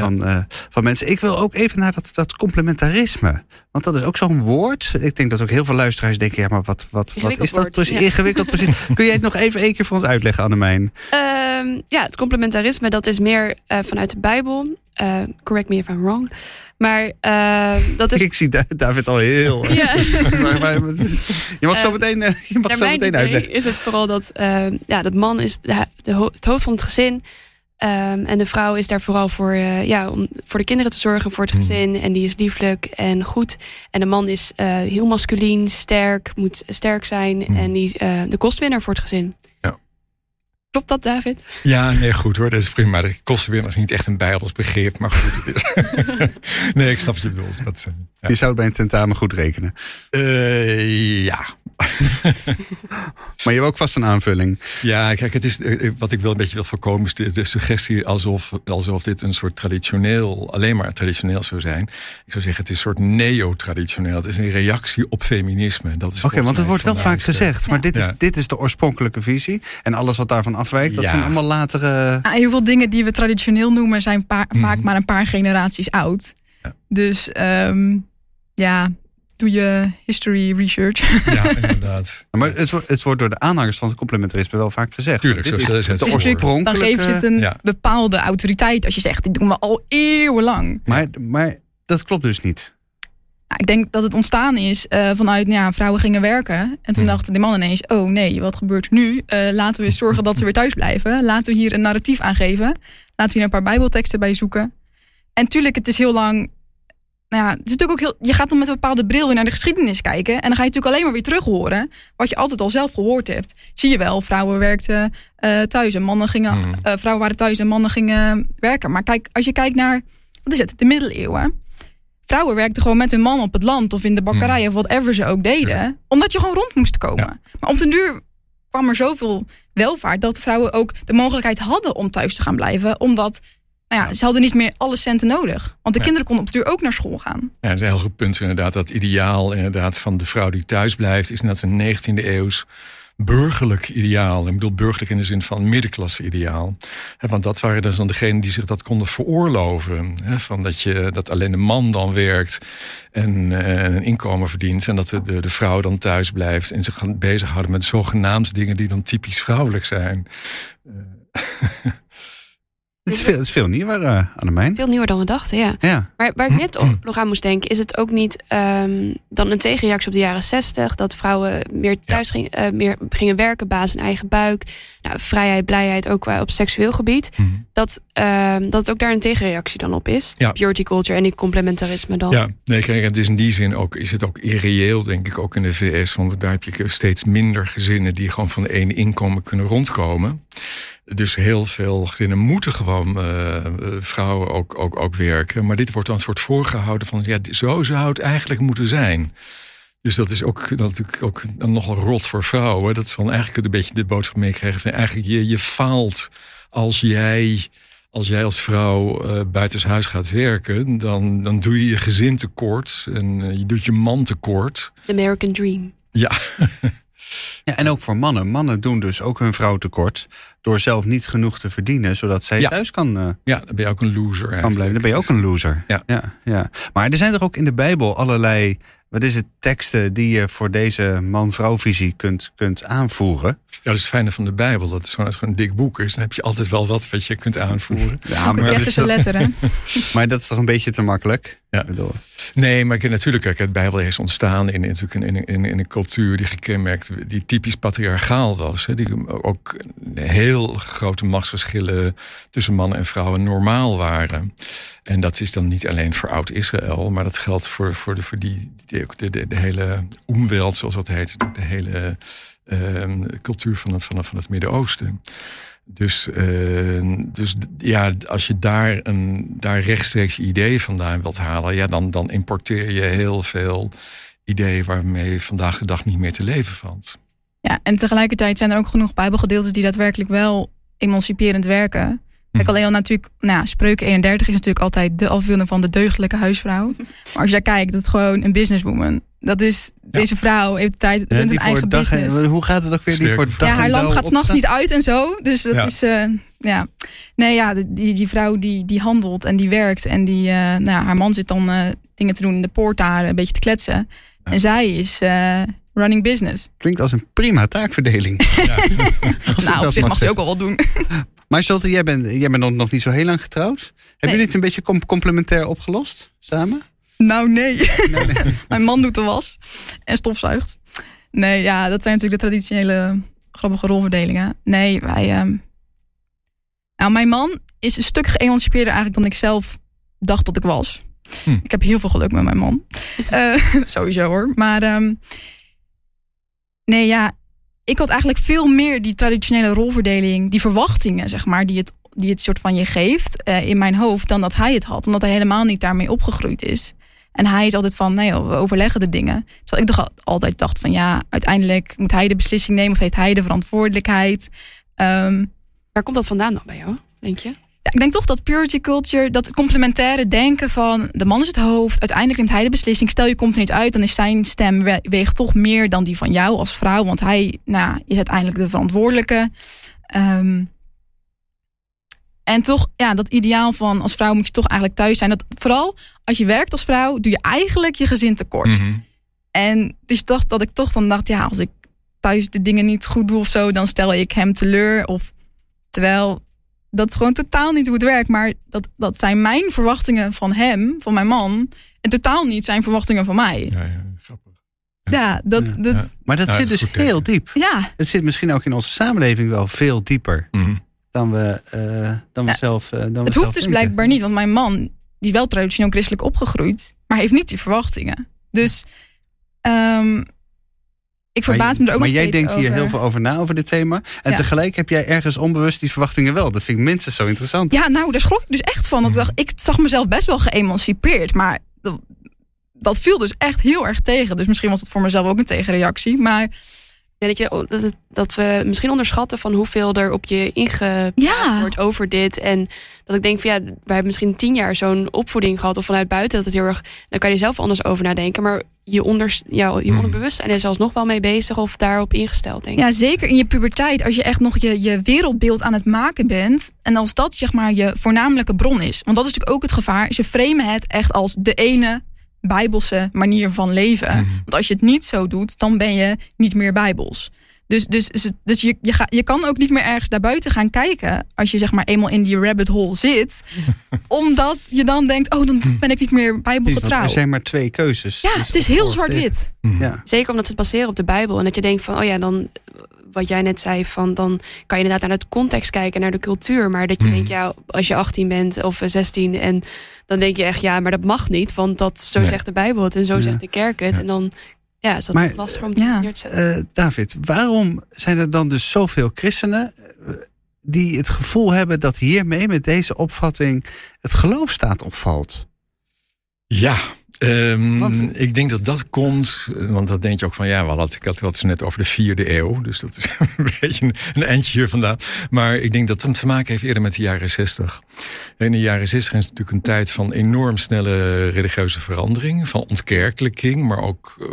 Speaker 2: Van, eh, van mensen. Ik wil ook even naar dat, dat complementarisme. Want dat is ook zo'n woord. Ik denk dat ook heel veel luisteraars denken: ja, maar wat, wat, wat is dat precies?
Speaker 3: ja.
Speaker 2: Ingewikkeld precies. Kun jij het nog even één keer voor ons uitleggen, Annemijn?
Speaker 3: Ehm, ja, het complementarisme, dat is meer eh, vanuit de Bijbel. Eh, correct me if I'm wrong. Maar ehm, dat is...
Speaker 2: Ik zie Da- David al heel.
Speaker 3: Ja.
Speaker 2: maar, maar, je mag zo
Speaker 3: Eh,
Speaker 2: meteen, je mag zo meteen uitleggen.
Speaker 3: is het vooral dat ehm, ja, dat man is de, de ho- het hoofd van het gezin. Ehm, en de vrouw is daar vooral voor, eh, ja, om voor de kinderen te zorgen, voor het
Speaker 4: Hmm.
Speaker 3: gezin. En die is lieflijk en goed. En de man is eh, heel masculien, sterk, moet sterk zijn.
Speaker 4: Hmm.
Speaker 3: En die is eh, de kostwinner voor het gezin.
Speaker 4: Ja.
Speaker 3: Klopt dat, David?
Speaker 4: Ja, nee, goed hoor. Dat is prima. De kostenwinner is niet echt een bijbels begrip, maar goed. Het is. nee, ik snap wat je bedoelt. Dat, ja.
Speaker 2: Je zou het bij een tentamen goed rekenen.
Speaker 4: Eh, ja.
Speaker 2: Maar je hebt ook vast een aanvulling.
Speaker 4: Ja, kijk, het is, eh, wat ik wel een beetje wil voorkomen is de, de suggestie alsof, alsof dit een soort traditioneel, alleen maar traditioneel zou zijn. Ik zou zeggen, het is een soort neo-traditioneel. Het is een reactie op feminisme. Dat is
Speaker 2: Oké, want het wordt wel vaak gezegd. Maar dit is,
Speaker 4: Ja.
Speaker 2: dit is de oorspronkelijke visie. En alles wat daarvan afwijkt, dat
Speaker 4: Ja.
Speaker 2: zijn allemaal latere...
Speaker 5: Ja, heel veel dingen die we traditioneel noemen zijn
Speaker 4: Mhm.
Speaker 5: vaak maar een paar generaties oud.
Speaker 4: Ja.
Speaker 5: Dus ehm, ja, doe je history research.
Speaker 4: Ja, inderdaad.
Speaker 2: Maar het, wordt- het wordt door de aanhangers van het complementarisme wel vaak gezegd.
Speaker 4: Tuurlijk,
Speaker 2: Dit
Speaker 4: zo
Speaker 2: is
Speaker 4: het
Speaker 2: de
Speaker 5: Dus dan geef je het een
Speaker 4: Ja.
Speaker 5: bepaalde autoriteit als je zegt, dit doen we al eeuwenlang.
Speaker 2: Maar, maar dat klopt dus niet.
Speaker 5: Nou, ik denk dat het ontstaan is uh, vanuit, nou ja, vrouwen gingen werken. En toen
Speaker 4: Hmm.
Speaker 5: dachten die mannen ineens, oh nee, wat gebeurt er nu? Eh, laten we eens zorgen dat ze weer thuis blijven. Laten we hier een narratief aangeven. Laten we hier een paar bijbelteksten bij zoeken. En tuurlijk, het is heel lang... Nou ja, het is natuurlijk ook heel, je gaat dan met een bepaalde bril weer naar de geschiedenis kijken. En dan ga je natuurlijk alleen maar weer terug horen. Wat je altijd al zelf gehoord hebt. Zie je wel, vrouwen werkten eh, thuis en mannen gingen...
Speaker 4: Hmm.
Speaker 5: eh, vrouwen waren thuis en mannen gingen werken. Maar kijk, als je kijkt naar, wat is het, de middeleeuwen. Vrouwen werkten gewoon met hun man op het land of in de bakkerij of whatever ze ook deden. Omdat je gewoon rond moest komen.
Speaker 4: Ja.
Speaker 5: Maar op den duur kwam er zoveel welvaart dat vrouwen ook de mogelijkheid hadden om thuis te gaan blijven. Omdat nou ja, ze hadden niet meer alle centen nodig. Want de
Speaker 4: Ja.
Speaker 5: kinderen konden op de duur ook naar school gaan.
Speaker 4: Ja, dat is een heel goed punt inderdaad. Dat ideaal inderdaad van de vrouw die thuis blijft... is net een 19e eeuws burgerlijk ideaal. Ik bedoel burgerlijk in de zin van middenklasse ideaal. Want dat waren dus dan degenen die zich dat konden veroorloven. Van dat, je, dat alleen de man dan werkt en eh, een inkomen verdient... en dat de, de, de vrouw dan thuis blijft en zich gaat bezighouden... met zogenaamd dingen die dan typisch vrouwelijk zijn.
Speaker 2: Het is veel, het is veel nieuwer, eh Annemijn.
Speaker 3: Veel nieuwer dan we dachten, ja.
Speaker 2: Ja.
Speaker 3: Maar waar ik net op, nog aan moest denken, is het ook niet ehm, dan een tegenreactie op de jaren zestig, dat vrouwen meer thuis gingen, eh, meer gingen werken, baas in eigen buik, nou, vrijheid, blijheid, ook qua op seksueel gebied, dat, ehm, dat het ook daar een tegenreactie dan op is.
Speaker 4: Ja.
Speaker 3: Purity culture en die complementarisme dan.
Speaker 4: Ja, nee, kijk, het is in die zin ook, is het ook irreëel, denk ik, ook in de VS. Want daar heb je steeds minder gezinnen die gewoon van de ene inkomen kunnen rondkomen. Dus heel veel gezinnen moeten gewoon eh, eh, vrouwen ook, ook, ook werken. Maar dit wordt dan een soort voorgehouden van, ja, zo zou het eigenlijk moeten zijn. Dus dat is ook, natuurlijk ook nogal rot voor vrouwen. Dat ze dan eigenlijk een beetje de boodschap meekrijgen van eigenlijk je, je faalt als jij als jij als vrouw uh, buitenshuis gaat werken, dan, dan doe je je gezin tekort en uh, je doet je man tekort.
Speaker 3: The American Dream.
Speaker 4: Ja.
Speaker 2: ja. En ook voor mannen. Mannen doen dus ook hun vrouw tekort door zelf niet genoeg te verdienen, zodat zij
Speaker 4: ja.
Speaker 2: thuis kan. Uh,
Speaker 4: ja, dan ben je ook een loser.
Speaker 2: Kan blijven. Dan ben je ook een loser.
Speaker 4: Ja.
Speaker 2: Ja, ja. Maar er zijn er ook in de Bijbel allerlei wat is het, teksten die je voor deze man-vrouw visie kunt, kunt aanvoeren?
Speaker 4: Ja, dat is het fijne van de Bijbel. Dat is gewoon, een dik boek is. Dan heb je altijd wel wat wat je kunt aanvoeren.
Speaker 5: Ja, maar, dat is dat, letteren.
Speaker 2: maar dat is toch een beetje te makkelijk?
Speaker 4: Ja.
Speaker 2: Bedoel.
Speaker 4: Nee, maar natuurlijk, kijk, het Bijbel is ontstaan in, natuurlijk in, in, in, in een cultuur die gekenmerkt, die typisch patriarchaal was. Hè, die ook heel grote machtsverschillen tussen mannen en vrouwen normaal waren. En dat is dan niet alleen voor oud-Israël, maar dat geldt voor, voor, de, voor die, de, de, de hele omweld, zoals dat heet, de hele uh, cultuur van het, van het, van het Midden-Oosten. Dus, uh, dus ja, als je daar, een, daar rechtstreeks ideeën vandaan wilt halen, ja, dan, dan importeer je heel veel ideeën waarmee je vandaag de dag niet meer te leven valt.
Speaker 5: Ja, en tegelijkertijd zijn er ook genoeg Bijbelgedeelten die daadwerkelijk wel emanciperend werken. Kijk, alleen al natuurlijk, nou, Spreuken 31 is natuurlijk altijd de afbeelding van de deugdelijke huisvrouw. Maar als jij kijkt, dat is gewoon een businesswoman. Dat is, ja. deze vrouw heeft tijd,
Speaker 2: ja,
Speaker 5: runt een eigen business.
Speaker 2: En, hoe gaat het ook weer? Die voor dag
Speaker 5: ja, haar lamp gaat s'nachts niet uit en zo. Dus dat ja. is, uh, ja. Nee, ja, die, die vrouw die, die handelt en die werkt. En die, uh, nou, haar man zit dan uh, dingen te doen in de poort daar, een beetje te kletsen. Ja. En zij is running business.
Speaker 2: Klinkt als een prima taakverdeling.
Speaker 5: nou, op zich mag ze ook al wat doen.
Speaker 2: Maar Charlotte, jij bent, jij bent nog niet zo heel lang getrouwd. Hebben nee. jullie het een beetje com complementair opgelost samen?
Speaker 5: Nou, nee. nee, nee. Mijn man doet de was en stofzuigt. Nee, ja, dat zijn natuurlijk de traditionele grappige rolverdelingen. Nee, wij. Uh... Nou, mijn man is een stuk geëmancipeerder eigenlijk dan ik zelf dacht dat ik was. Hm. Ik heb heel veel geluk met mijn man. uh, sowieso hoor. Maar um... nee, ja, ik had eigenlijk veel meer die traditionele rolverdeling, die verwachtingen, zeg maar, die het, die het soort van je geeft uh, in mijn hoofd, dan dat hij het had. Omdat hij helemaal niet daarmee opgegroeid is. En hij is altijd van, nee, we overleggen de dingen. Terwijl ik toch altijd dacht van, ja, uiteindelijk moet hij de beslissing nemen of heeft hij de verantwoordelijkheid. Um,
Speaker 3: Waar komt dat vandaan dan bij jou, denk je?
Speaker 5: Ja, ik denk toch dat purity culture, dat complementaire denken van de man is het hoofd, uiteindelijk neemt hij de beslissing. Stel je komt er niet uit, dan is zijn stem weegt toch meer dan die van jou als vrouw, want hij nou, is uiteindelijk de verantwoordelijke. Um, en toch, ja, dat ideaal van als vrouw moet je toch eigenlijk thuis zijn. Dat vooral als je werkt als vrouw, doe je eigenlijk je gezin tekort. Mm -hmm. En dus dacht dat ik toch dan dacht, ja, als ik thuis de dingen niet goed doe of zo, dan stel ik hem teleur. Of terwijl dat is gewoon totaal niet hoe het werkt. Maar dat, dat zijn mijn verwachtingen van hem, van mijn man. En totaal niet zijn verwachtingen van mij.
Speaker 4: Ja, ja, grappig.
Speaker 5: Ja, dat,
Speaker 2: Ja,
Speaker 5: dat,
Speaker 4: ja.
Speaker 5: ja.
Speaker 2: Maar dat
Speaker 4: Ja,
Speaker 2: zit dus heel diep. Het zit misschien ook in onze samenleving wel veel dieper
Speaker 4: Mhm.
Speaker 2: Dan we, eh, dan we
Speaker 5: Ja.
Speaker 2: zelf. eh, dan
Speaker 5: het hoeft dus
Speaker 2: denken.
Speaker 5: blijkbaar niet. Want mijn man, die is wel traditioneel christelijk opgegroeid. Maar heeft niet die verwachtingen. Dus ehm, ik verbaas me er ook
Speaker 2: maar jij denkt hier heel veel over na, over dit thema. En
Speaker 5: Ja.
Speaker 2: tegelijk heb jij ergens onbewust die verwachtingen wel. Dat vind ik minstens zo interessant.
Speaker 5: Ja, nou, daar schrok ik dus echt van. Dat ik, dacht, ik zag mezelf best wel geëmancipeerd. Maar dat, dat viel dus echt heel erg tegen. Dus misschien was het voor mezelf ook een tegenreactie. Maar
Speaker 3: Ja, dat, je, dat, het- dat we misschien onderschatten van hoeveel er op je ingepraat
Speaker 5: Ja.
Speaker 3: wordt over dit. En dat ik denk van ja, wij hebben misschien tien jaar zo'n opvoeding gehad of vanuit buiten dat het heel erg. Dan kan je zelf anders over nadenken. Maar je, onder, ja, je
Speaker 4: Mhm.
Speaker 3: onderbewustzijn is zelfs nog wel mee bezig of daarop ingesteld, denk ik.
Speaker 5: ja, zeker in je puberteit, als je echt nog je, je wereldbeeld aan het maken bent. En als dat zeg maar je voornamelijke bron is. Want dat is natuurlijk ook het gevaar. Ze framen het echt als de ene bijbelse manier van leven.
Speaker 4: Mhm.
Speaker 5: Want als je het niet zo doet, dan ben je niet meer bijbels. Dus, dus, dus, je, je, ga, je kan ook niet meer ergens naar buiten gaan kijken. Als je zeg maar eenmaal in die rabbit hole zit. omdat je dan denkt, oh, dan ben ik niet meer bijbelgetrouw.
Speaker 2: Er zijn maar twee keuzes.
Speaker 5: Ja,
Speaker 2: Dus
Speaker 5: het is heel zwart-wit.
Speaker 4: Mhm.
Speaker 2: Ja.
Speaker 3: Zeker omdat ze het baseren op de Bijbel. En dat je denkt van, oh ja, dan wat jij net zei, van dan kan je inderdaad naar het context kijken, naar de cultuur. Maar dat je
Speaker 4: Mhm.
Speaker 3: denkt, ja, als je 18 bent of 16 en dan denk je echt, ja, maar dat mag niet, want dat zo
Speaker 4: Nee.
Speaker 3: zegt de Bijbel het en zo
Speaker 2: Ja.
Speaker 3: zegt de kerk het.
Speaker 4: Ja.
Speaker 3: En dan ja, is dat
Speaker 2: Maar,
Speaker 3: lastig om te
Speaker 5: ja.
Speaker 3: neer te zetten.
Speaker 2: Eh, David, waarom zijn er dan dus zoveel christenen eh, die het gevoel hebben dat hiermee, met deze opvatting, het geloof staat opvalt?
Speaker 4: Ja, ehm,
Speaker 2: Want-
Speaker 4: ik denk dat dat komt, want dat denk je ook van ja, we hadden, ik had het net over de vierde eeuw, dus dat is een beetje een, een eindje hier vandaan. Maar ik denk dat het te maken heeft eerder met de jaren zestig. In de jaren zestig is natuurlijk een tijd van enorm snelle religieuze verandering, van ontkerkelijking, maar ook, eh,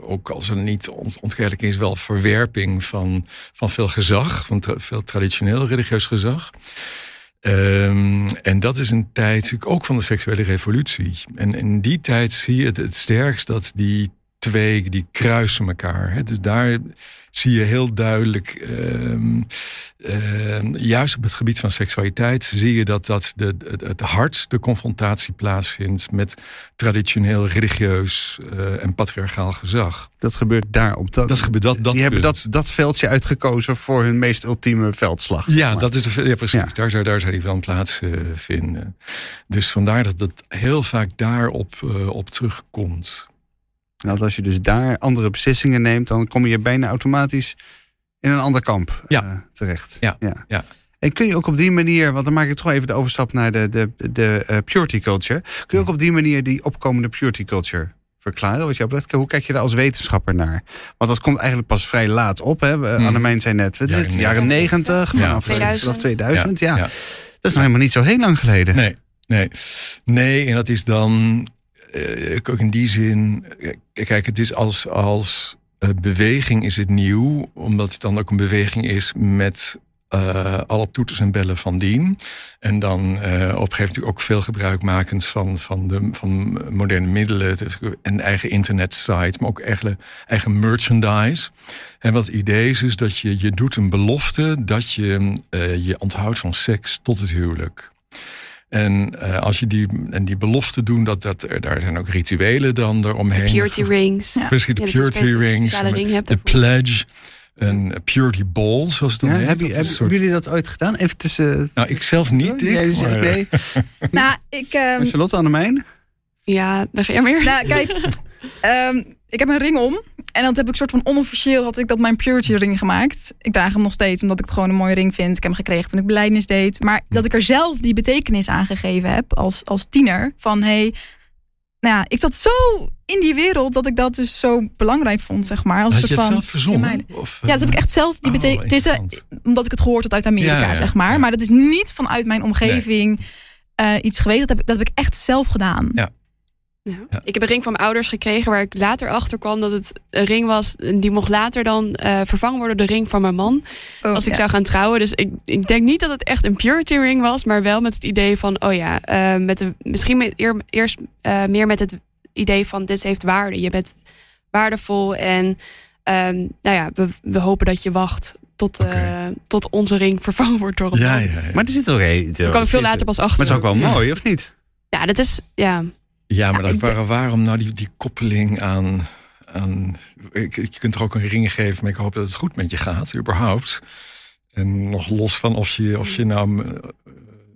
Speaker 4: ook als er niet ont- ontkerkelijking is, wel verwerping van, van veel gezag, van veel traditioneel religieus gezag. Ehm, en dat is een tijd natuurlijk ook van de seksuele revolutie. En in die tijd zie je het, het sterkst dat die twee, die kruisen elkaar. Hè. Dus daar zie je heel duidelijk, ehm, ehm, juist op het gebied van seksualiteit, zie je dat, dat de, het, het hart de confrontatie plaatsvindt met traditioneel religieus eh, en patriarchaal gezag.
Speaker 2: Dat gebeurt daar op dat.
Speaker 4: Dat gebeurt dat, dat
Speaker 2: die hebben dat, dat veldje uitgekozen voor hun meest ultieme veldslag.
Speaker 4: Ja,
Speaker 2: Maar-
Speaker 4: dat is de, ja precies.
Speaker 2: Ja.
Speaker 4: Daar, zou, daar zou die wel plaats eh, vinden. Dus vandaar dat het heel vaak daarop eh, op terugkomt.
Speaker 2: En dat als je dus daar andere beslissingen neemt, dan kom je bijna automatisch in een ander kamp
Speaker 4: Ja.
Speaker 2: eh, terecht.
Speaker 4: Ja, ja.
Speaker 2: En kun je ook op die manier, want dan maak ik toch even de overstap naar de, de, de eh, purity culture. Kun je ook op die manier die opkomende purity culture verklaren? Wat jou betreft, hoe kijk je daar als wetenschapper naar? Want dat komt eigenlijk pas vrij laat op. Hè?
Speaker 4: Hmm.
Speaker 2: Annemijn zei net, wat is het?
Speaker 4: Jaren
Speaker 2: Jaren 90,
Speaker 3: Ja.
Speaker 2: vanaf
Speaker 3: 2000.
Speaker 2: vanaf 2000. Ja.
Speaker 4: ja.
Speaker 2: Dat is nog helemaal niet zo heel lang geleden.
Speaker 4: Nee, nee. Nee, en dat is dan eh, ook in die zin. eh, Kijk, het is als, als eh, beweging is het nieuw, omdat het dan ook een beweging is met. alle toeters en bellen van dien. En dan eh, op een gegeven moment natuurlijk ook veel gebruikmakend van, van, de, van moderne middelen. Een eigen internetsite, maar ook eigen, eigen merchandise. En wat het idee is dus dat je, je doet een belofte dat je je onthoudt van seks tot het huwelijk. En eh, als je die, en die belofte doen, dat, dat, er- daar zijn ook rituelen dan eromheen.
Speaker 3: Purity rings.
Speaker 5: Ja.
Speaker 4: Precies, de
Speaker 3: Ja,
Speaker 4: purity rings,
Speaker 3: ring
Speaker 4: de pledge, een purity ball, zoals het dan
Speaker 2: Ja,
Speaker 4: heet.
Speaker 2: heb je,
Speaker 4: Dat is
Speaker 2: heb-
Speaker 4: een soort-
Speaker 2: Hebben jullie dat ooit gedaan? Even tussen...
Speaker 4: Nou, ik zelf niet, Dick.
Speaker 2: Nee,
Speaker 4: maar-
Speaker 2: nee.
Speaker 5: Nou, ik, ehm,
Speaker 2: Charlotte, Annemijn?
Speaker 3: Ja, dan ga je meer.
Speaker 5: nou, kijk, ehm, ik heb een ring om. En dat heb ik soort van onofficieel had ik dat mijn purity ring gemaakt. Ik draag hem nog steeds omdat ik het gewoon een mooie ring vind. Ik heb hem gekregen toen ik beleidnis deed. Maar dat ik er zelf die betekenis aan gegeven heb als, als tiener. Van hey, nou ja, ik zat zo in die wereld dat ik dat dus zo belangrijk vond, zeg maar. Als
Speaker 4: Had
Speaker 5: soort van,
Speaker 4: zelf verzonnen? Of,
Speaker 5: Ja, dat heb ik echt zelf die
Speaker 4: Oh,
Speaker 5: betekenis. omdat ik het gehoord had uit Amerika,
Speaker 4: Ja, ja,
Speaker 5: zeg maar. Maar dat is niet vanuit mijn omgeving eh, iets geweest. Dat heb, ik, dat heb ik echt zelf gedaan.
Speaker 4: Ja.
Speaker 3: Ja.
Speaker 4: Ja.
Speaker 3: Ik heb een ring van mijn ouders gekregen waar ik later achter kwam dat het een ring was. en Die mocht later dan eh, vervangen worden door de ring van mijn man.
Speaker 5: Oh,
Speaker 3: als ik
Speaker 5: ja.
Speaker 3: zou gaan trouwen. Dus ik, ik denk niet dat het echt een purity ring was, maar wel met het idee van, oh ja, eh, met de, misschien met, eer- eerst eh, meer met het idee van dit heeft waarde. Je bent waardevol en ehm, nou ja, we, we hopen dat je wacht tot, uh, tot onze ring vervangen wordt door een
Speaker 4: Ja,
Speaker 3: man.
Speaker 4: ja, ja.
Speaker 2: Maar er zit toch een.
Speaker 3: Daar kwam ik veel later pas achter.
Speaker 2: Maar het is ook wel mooi, of niet?
Speaker 3: Ja, dat is, ja.
Speaker 4: Ja, maar
Speaker 3: Ja,
Speaker 4: dat,
Speaker 3: ik
Speaker 4: waar- waarom nou die, die koppeling aan... aan ik, je kunt er ook een ring geven, maar ik hoop dat het goed met je gaat, überhaupt. En nog los van of je, of je nou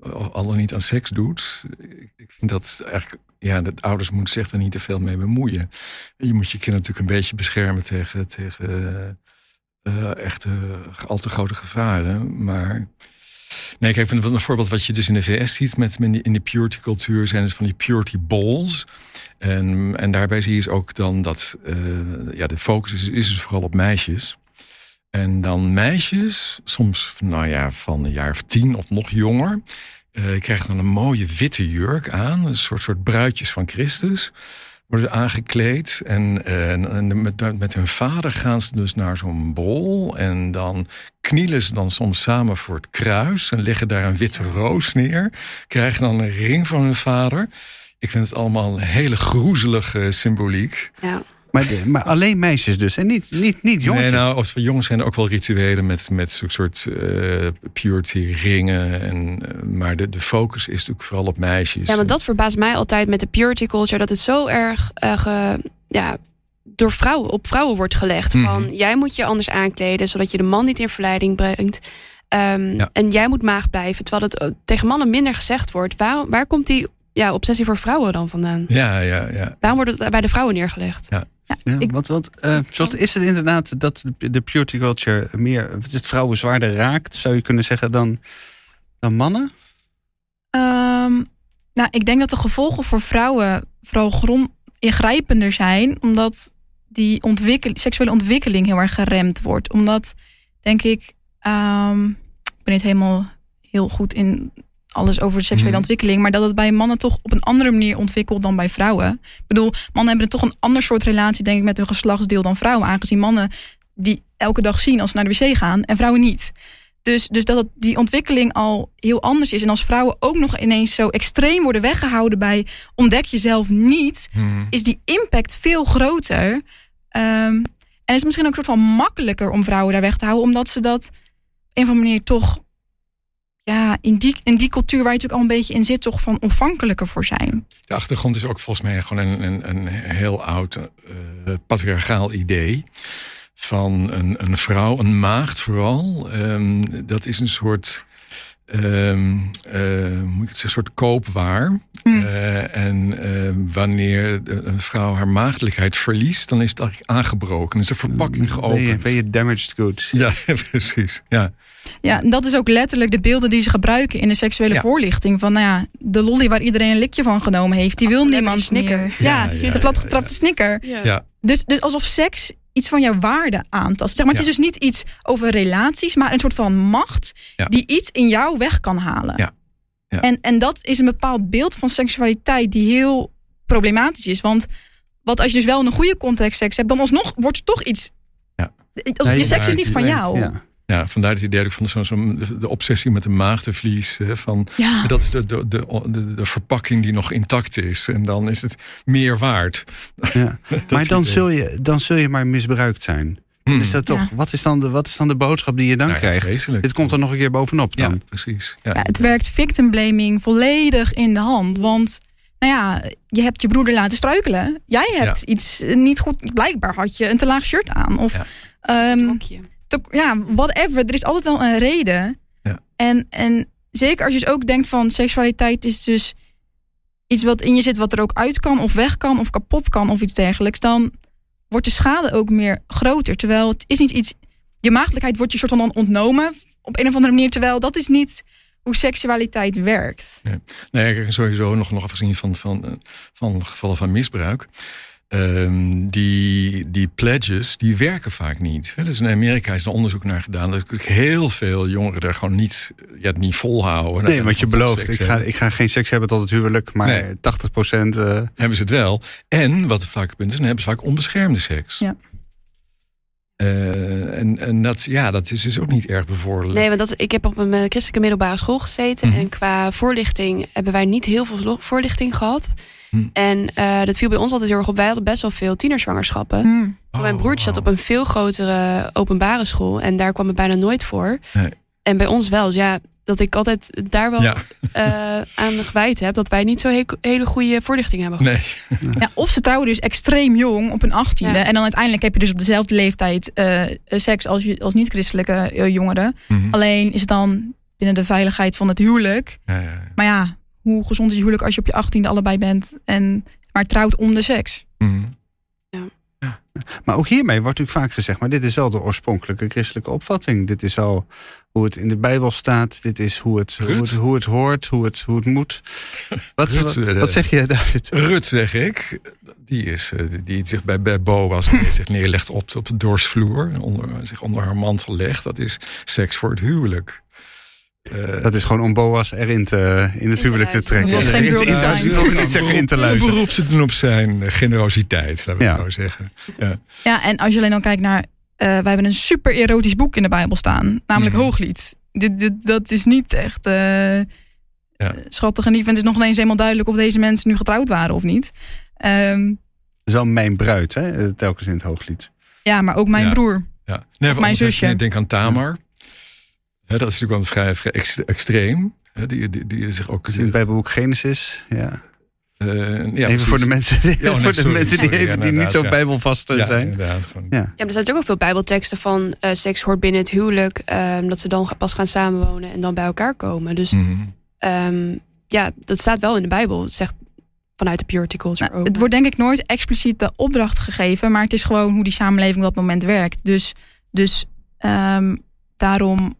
Speaker 4: eh, al dan niet aan seks doet. Ik- Ik vind dat eigenlijk... Ja, dat ouders moeten zich er niet te veel mee bemoeien. Je moet je kind natuurlijk een beetje beschermen tegen, tegen eh, echte al te grote gevaren. Maar Nee, kijk, een, een voorbeeld wat je dus in de VS ziet met, in die purity cultuur zijn dus van die purity balls. En, en daarbij zie je dus ook dan dat eh, ja, de focus is, is dus vooral op meisjes. En dan meisjes, soms nou ja, van een jaar of tien of nog jonger, eh krijgen dan een mooie witte jurk aan. Een soort, soort bruidjes van Christus. Worden aangekleed en, eh, en, en met, met hun vader gaan ze dus naar zo'n bol. En dan knielen ze dan soms samen voor het kruis en leggen daar een witte roos neer. Krijgen dan een ring van hun vader. Ik vind het allemaal een hele groezelige symboliek.
Speaker 3: ja.
Speaker 2: Maar, maar alleen meisjes dus. En niet, niet, niet jongetjes.
Speaker 4: Nee, nou, of voor jongens zijn er ook wel rituelen met, met zo'n soort eh, purity ringen. En, eh, maar de, de focus is natuurlijk vooral op meisjes.
Speaker 3: Ja, want dat verbaast mij altijd met de purity culture. Dat het zo erg eh, ge- ja, door vrouwen, op vrouwen wordt gelegd. Van
Speaker 4: Mhm.
Speaker 3: jij moet je anders aankleden, zodat je de man niet in verleiding brengt. Ehm,
Speaker 4: Ja.
Speaker 3: En jij moet maag blijven. Terwijl het tegen mannen minder gezegd wordt. Waar, waar komt die ja, obsessie voor vrouwen dan vandaan?
Speaker 4: Ja, ja, ja.
Speaker 3: Waarom wordt het bij de vrouwen neergelegd?
Speaker 2: Ja,
Speaker 5: Ik-
Speaker 2: want, want, eh, zoals, is het inderdaad dat de, purity culture meer het vrouwen zwaarder raakt, zou je kunnen zeggen, dan, dan mannen?
Speaker 5: Ehm, nou, ik denk dat de gevolgen voor vrouwen vooral grond ingrijpender zijn, omdat die ontwikkel seksuele ontwikkeling heel erg geremd wordt. Omdat, denk ik, ehm, ik ben niet helemaal heel goed in alles over de seksuele
Speaker 4: Mhm.
Speaker 5: ontwikkeling, maar dat het bij mannen toch op een andere manier ontwikkelt dan bij vrouwen. Ik bedoel, mannen hebben toch een ander soort relatie, denk ik, met hun geslachtsdeel dan vrouwen, aangezien mannen die elke dag zien als ze naar de wc gaan en vrouwen niet. Dus, dus dat het, die ontwikkeling al heel anders is. En als vrouwen ook nog ineens zo extreem worden weggehouden bij ontdek jezelf niet,
Speaker 4: Hm.
Speaker 5: is die impact veel groter. Ehm, en is het misschien ook een soort van makkelijker om vrouwen daar weg te houden, omdat ze dat op een of andere manier toch, ja, in die, in die cultuur waar je natuurlijk al een beetje in zit, toch van ontvankelijker voor zijn.
Speaker 4: De achtergrond is ook volgens mij gewoon een, een, een heel oud eh, patriarchaal idee. Van een, een vrouw, een maagd vooral. Ehm, dat is een soort. ehm, eh, moet ik het zeggen, een soort koopwaar.
Speaker 5: Mm.
Speaker 4: Eh, en eh, wanneer een vrouw haar maagdelijkheid verliest, dan is het eigenlijk aangebroken. Dan is de verpakking
Speaker 2: Ben je,
Speaker 4: geopend.
Speaker 2: ben je damaged goods?
Speaker 4: Ja, precies. Ja.
Speaker 5: Ja, en dat is ook letterlijk de beelden die ze gebruiken in de seksuele
Speaker 4: Ja.
Speaker 5: voorlichting. Van nou ja, de lolly waar iedereen een likje van genomen heeft, die wil niemand meer. Ja,
Speaker 4: Ja, ja,
Speaker 5: de platgetrapte snicker.
Speaker 4: Ja.
Speaker 5: Dus, dus alsof seks iets van jouw waarde aantast. Zeg maar, het
Speaker 4: Ja.
Speaker 5: is dus niet iets over relaties, maar een soort van macht
Speaker 4: Ja.
Speaker 5: die iets in jou weg kan halen.
Speaker 4: Ja. Ja.
Speaker 5: En, en dat is een bepaald beeld van seksualiteit die heel problematisch is. Want wat als je dus wel in een goede context seks hebt, dan alsnog wordt het toch iets.
Speaker 4: Ja.
Speaker 2: Nee,
Speaker 5: je seks is niet van
Speaker 2: Nee,
Speaker 5: jou.
Speaker 2: Ja.
Speaker 4: Ja, vandaar het idee ook van zo'n zo de, obsessie met de maagdenvlies. Hè, van,
Speaker 5: Ja.
Speaker 4: Dat is de, de, de, de, de verpakking die nog intact is. En dan is het meer waard.
Speaker 2: Ja. Maar dan
Speaker 4: idee.
Speaker 2: zul, je, dan zul je maar misbruikt zijn.
Speaker 4: Hmm.
Speaker 2: Is dat toch,
Speaker 5: Ja.
Speaker 2: wat, is dan de, wat is dan de boodschap die je dan
Speaker 4: Nou
Speaker 2: krijgt?
Speaker 4: vreselijk.
Speaker 2: Dit komt er nog een keer bovenop dan.
Speaker 4: Ja, precies. Ja,
Speaker 5: Ja, het werkt victim blaming volledig in de hand. Want nou ja, je hebt je broeder laten struikelen. Jij hebt iets eh, niet goed. Blijkbaar had je een te laag shirt aan. Of
Speaker 4: Ja.
Speaker 5: ehm, te- ja, whatever. Er is altijd wel een reden.
Speaker 4: Ja.
Speaker 5: En, en zeker als je dus ook denkt van seksualiteit is dus iets wat in je zit, wat er ook uit kan, of weg kan, of kapot kan, of iets dergelijks. Dan wordt de schade ook meer groter. Terwijl het is niet iets. Je maagdelijkheid wordt je soort van dan ontnomen op een of andere manier. Terwijl dat is niet hoe seksualiteit werkt.
Speaker 4: Nee, kijk, sowieso nog, nog afgezien van, van, eh, van gevallen van misbruik. Ehm, die, die pledges, die werken vaak niet. Hè, Dus in Amerika is er onderzoek naar gedaan. Dat heel veel jongeren er gewoon niet, ja, het niet volhouden.
Speaker 2: Nee, want je belooft, ik ga, ik ga geen seks hebben tot het huwelijk, maar
Speaker 4: Nee.
Speaker 2: 80 procent. eh,
Speaker 4: hebben ze het wel. En wat vaak het punt is, dan hebben ze vaak onbeschermde seks.
Speaker 5: Ja.
Speaker 4: Uh, en, en dat, ja, dat is dus ook niet erg bevorderlijk.
Speaker 3: Nee, want dat, ik heb op een christelijke middelbare school gezeten.
Speaker 4: Mhm.
Speaker 3: En qua voorlichting hebben wij niet heel veel voorlichting gehad.
Speaker 4: Hm.
Speaker 3: En uh, dat viel bij ons altijd heel erg op. Wij hadden best wel veel tienerzwangerschappen. Maar Mijn
Speaker 4: Oh,
Speaker 3: broertje zat
Speaker 4: wauw.
Speaker 3: op een veel grotere openbare school. En daar kwam het bijna nooit voor.
Speaker 4: Nee.
Speaker 3: En bij ons wel. Dus ja, dat ik altijd daar wel
Speaker 4: Ja,
Speaker 3: eh, aan gewijd heb. Dat wij niet zo he- hele goede voorlichting hebben gehad.
Speaker 4: nee.
Speaker 5: Ja, of ze trouwen dus extreem jong op hun achttiende.
Speaker 3: Ja.
Speaker 5: En dan uiteindelijk heb je dus op dezelfde leeftijd eh, seks als, je- als niet-christelijke eh, jongeren.
Speaker 4: Mhm.
Speaker 5: Alleen is het dan binnen de veiligheid van het huwelijk.
Speaker 4: Ja, ja, ja.
Speaker 5: Maar ja, hoe gezond is je huwelijk als je op je achttiende allebei bent en maar trouwt om de seks?
Speaker 4: Mhm.
Speaker 2: Maar ook hiermee wordt natuurlijk vaak gezegd, maar dit is al de oorspronkelijke christelijke opvatting. Dit is al hoe het in de Bijbel staat. Dit is hoe het, hoe het, hoe het hoort, hoe het, hoe het moet. Wat,
Speaker 4: Rut,
Speaker 2: wat,
Speaker 4: eh,
Speaker 2: wat zeg je, David?
Speaker 4: Rut, zeg ik, die, is, eh, die zich bij, bij Boas zich neerlegt op, op de dorsvloer, onder, zich onder haar mantel legt. Dat is seks voor het huwelijk. Eh,
Speaker 2: Dat is gewoon om Boas erin te, in het
Speaker 3: te
Speaker 2: huwelijk te trekken.
Speaker 5: Dat was geen
Speaker 2: wilde niet zeggen in te
Speaker 4: Een
Speaker 2: luisteren.
Speaker 4: beroep te doen op zijn eh, generositeit, laten we
Speaker 2: Ja.
Speaker 4: het zo zeggen. Ja.
Speaker 5: Ja, en als je alleen dan kijkt naar. eh, wij hebben een super erotisch boek in de Bijbel staan, namelijk
Speaker 4: Mhm.
Speaker 5: Hooglied. Dit, dit, dat is niet echt eh,
Speaker 4: Ja.
Speaker 5: schattig en lief. En het is nog ineens helemaal duidelijk of deze mensen nu getrouwd waren of niet. Ehm,
Speaker 2: Dat is wel mijn bruid, hè? telkens in het hooglied.
Speaker 5: ja, maar ook mijn
Speaker 4: Ja.
Speaker 5: broer.
Speaker 4: Ja. Nee,
Speaker 5: mijn
Speaker 4: anders
Speaker 5: zusje.
Speaker 4: Ik denk aan Tamar. Hè, dat is natuurlijk wel vrij, vrij ex- extreem. Hè, die, die, die zich ook.
Speaker 2: In het Bijbelboek Genesis. Ja.
Speaker 4: eh, ja,
Speaker 2: even
Speaker 4: precies.
Speaker 2: voor de mensen, die,
Speaker 4: Ja, oh, nee,
Speaker 2: voor de
Speaker 4: sorry,
Speaker 2: mensen die, even,
Speaker 4: ja,
Speaker 2: die niet zo
Speaker 4: ja.
Speaker 2: bijbelvast
Speaker 4: Ja,
Speaker 2: zijn.
Speaker 4: inderdaad. Gewoon.
Speaker 2: Ja.
Speaker 3: Ja, maar er zijn ook veel bijbelteksten van eh, seks hoort binnen het huwelijk. ehm, dat ze dan pas gaan samenwonen en dan bij elkaar komen. Dus
Speaker 4: Mhm.
Speaker 3: ehm, ja, dat staat wel in de Bijbel. Het zegt vanuit de purity culture
Speaker 5: Nou,
Speaker 3: ook.
Speaker 5: het wordt denk ik nooit expliciet de opdracht gegeven, maar het is gewoon hoe die samenleving op dat moment werkt. Dus, dus ehm, daarom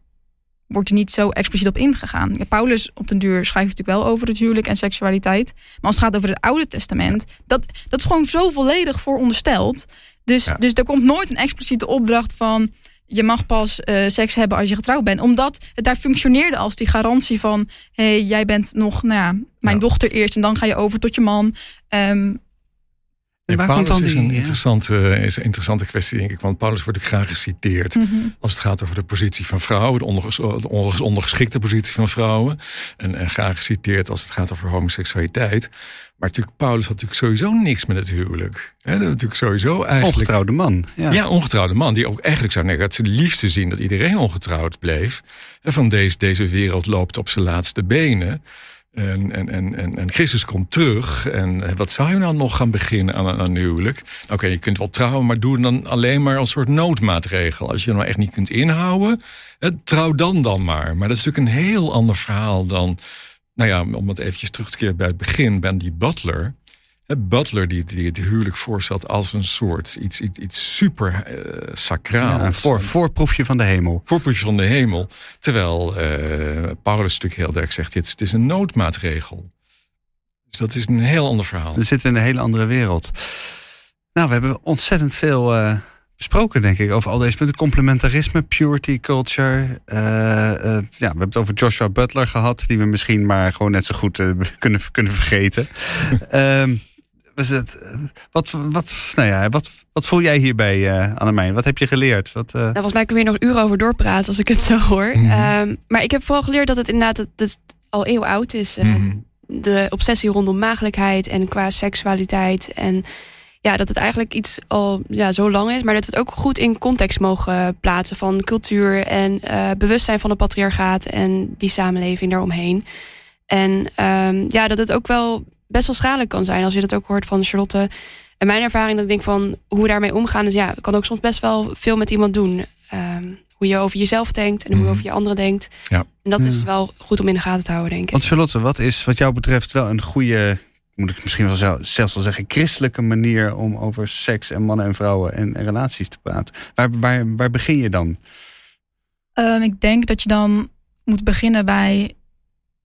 Speaker 5: wordt er niet zo expliciet op ingegaan. Ja, Paulus op den duur schrijft natuurlijk wel over het huwelijk en seksualiteit. Maar als het gaat over het Oude Testament, dat, dat is gewoon zo volledig voorondersteld. Dus,
Speaker 4: Ja.
Speaker 5: dus er komt nooit een expliciete opdracht van je mag pas eh, seks hebben als je getrouwd bent. Omdat het daar functioneerde als die garantie van... hé, hey, jij bent nog nou ja, mijn
Speaker 4: Ja.
Speaker 5: dochter eerst en dan ga je over tot je man. Ehm,
Speaker 2: En waar
Speaker 4: Paulus
Speaker 2: komt dan
Speaker 4: is
Speaker 2: die-
Speaker 4: een
Speaker 2: ja.
Speaker 4: interessante, is een interessante kwestie, denk ik. Want Paulus wordt ook graag geciteerd.
Speaker 5: mhm.
Speaker 4: Als het gaat over de positie van vrouwen, de, onderges- de onderges- ondergeschikte positie van vrouwen. En, en graag geciteerd als het gaat over homoseksualiteit. Maar natuurlijk, Paulus had natuurlijk sowieso niks met het huwelijk. He, dat natuurlijk sowieso eigenlijk.
Speaker 2: Ongetrouwde man. Ja.
Speaker 4: Ja. ongetrouwde man. Die ook eigenlijk zou zeggen dat ze het liefste zien dat iedereen ongetrouwd bleef. En van deze, deze wereld loopt op zijn laatste benen. En, en, en, en, Christus komt terug. En eh, wat zou je nou nog gaan beginnen aan een huwelijk? Oké, je kunt wel trouwen, maar doe dan alleen maar als soort noodmaatregel. Als je nou echt niet kunt inhouden, trouw dan dan maar. Maar dat is natuurlijk een heel ander verhaal dan... Nou ja, om het eventjes terug te keren bij het begin, ben die butler... Butler die, die het huwelijk voorstelt als een soort iets, iets, iets super eh sacraals.
Speaker 2: Ja, een voor, voorproefje van de hemel.
Speaker 4: voorproefje van de hemel. Terwijl eh, Paulus natuurlijk heel duidelijk zegt, het is- het is een noodmaatregel. Dus dat is een heel ander verhaal.
Speaker 2: Dan zitten we in een hele andere wereld. Nou, we hebben ontzettend veel eh, besproken, denk ik, over al deze punten. Complementarisme, purity culture. eh, eh, ja, we hebben het over Joshua Butler gehad, die we misschien maar gewoon net zo goed eh, kunnen, kunnen vergeten. Ehm, het, wat, wat, nou ja, wat, wat voel jij hierbij, eh Annemijn? Wat heb je geleerd? Wat, eh,
Speaker 3: Nou, volgens mij kunnen we hier nog uren over doorpraten als ik het zo hoor.
Speaker 4: Mhm.
Speaker 3: Ehm, maar ik heb vooral geleerd dat het inderdaad dat het al eeuwen oud is. eh,
Speaker 4: Mhm.
Speaker 3: De obsessie rondom maagdelijkheid en qua seksualiteit. En ja, dat het eigenlijk iets al ja, zo lang is. Maar dat we het ook goed in context mogen plaatsen van cultuur en eh, bewustzijn van de patriarchaat en die samenleving daaromheen. En ehm, ja, dat het ook wel best wel schadelijk kan zijn als je dat ook hoort van Charlotte. En mijn ervaring dat ik denk van hoe we daarmee omgaan is ja, kan ook soms best wel veel met iemand doen. Ehm, hoe je over jezelf denkt en hoe je
Speaker 4: Mhm.
Speaker 3: over je anderen denkt.
Speaker 4: Ja.
Speaker 3: En dat is
Speaker 2: Ja.
Speaker 3: wel goed om in de gaten te houden, denk ik.
Speaker 2: Want Charlotte, wat is wat jou betreft wel een goede, moet ik misschien wel zelf- zelfs wel zeggen, christelijke manier om over seks en mannen en vrouwen en, en relaties te praten? Waar, waar, waar begin je dan?
Speaker 5: Ehm, ik denk dat je dan moet beginnen bij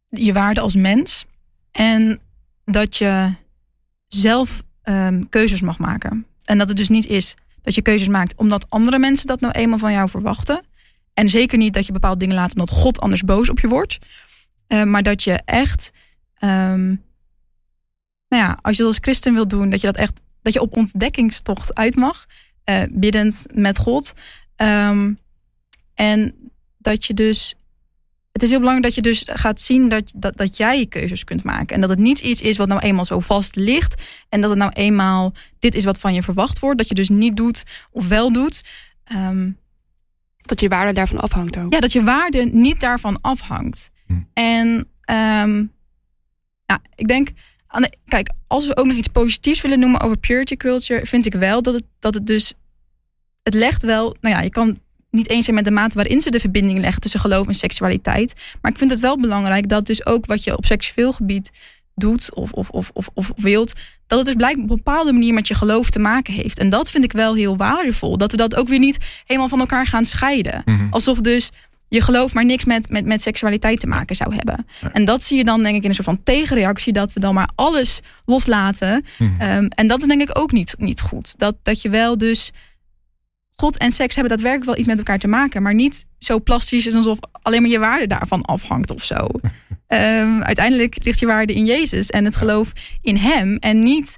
Speaker 5: je waarde als mens. En dat je zelf ehm, keuzes mag maken. En dat het dus niet is dat je keuzes maakt omdat andere mensen dat nou eenmaal van jou verwachten. En zeker niet dat je bepaalde dingen laat omdat God anders boos op je wordt. Eh, maar dat je echt, ehm, nou ja, als je dat als christen wil doen, dat je dat echt, dat je op ontdekkingstocht uit mag. eh, biddend met God. Ehm, en dat je dus. Het is heel belangrijk dat je dus gaat zien dat, dat, dat jij je keuzes kunt maken. En dat het niet iets is wat nou eenmaal zo vast ligt. En dat het nou eenmaal dit is wat van je verwacht wordt. Dat je dus niet doet of wel doet. Ehm,
Speaker 3: Dat je waarde daarvan afhangt ook.
Speaker 5: ja, dat je waarde niet daarvan afhangt.
Speaker 4: Hm.
Speaker 5: En ehm, ja, ik denk, aan de- kijk, als we ook nog iets positiefs willen noemen over purity culture, vind ik wel dat het, dat het dus, het legt wel, nou ja, je kan niet eens zijn met de mate waarin ze de verbinding leggen tussen geloof en seksualiteit. Maar ik vind het wel belangrijk dat dus ook wat je op seksueel gebied doet of, of, of, of, of wilt, dat het dus blijkbaar op een bepaalde manier met je geloof te maken heeft. En dat vind ik wel heel waardevol. Dat we dat ook weer niet helemaal van elkaar gaan scheiden.
Speaker 4: Mhm.
Speaker 5: Alsof dus je geloof maar niks met, met, met seksualiteit te maken zou hebben.
Speaker 4: Ja.
Speaker 5: En dat zie je dan denk ik in een soort van tegenreactie. Dat we dan maar alles loslaten.
Speaker 4: Mhm.
Speaker 5: Ehm, en dat is denk ik ook niet, niet goed. Dat, dat je wel dus... God en seks hebben daadwerkelijk wel iets met elkaar te maken. Maar niet zo plastisch is alsof alleen maar je waarde daarvan afhangt of zo. Ehm, uiteindelijk ligt je waarde in Jezus en het geloof in hem. En niet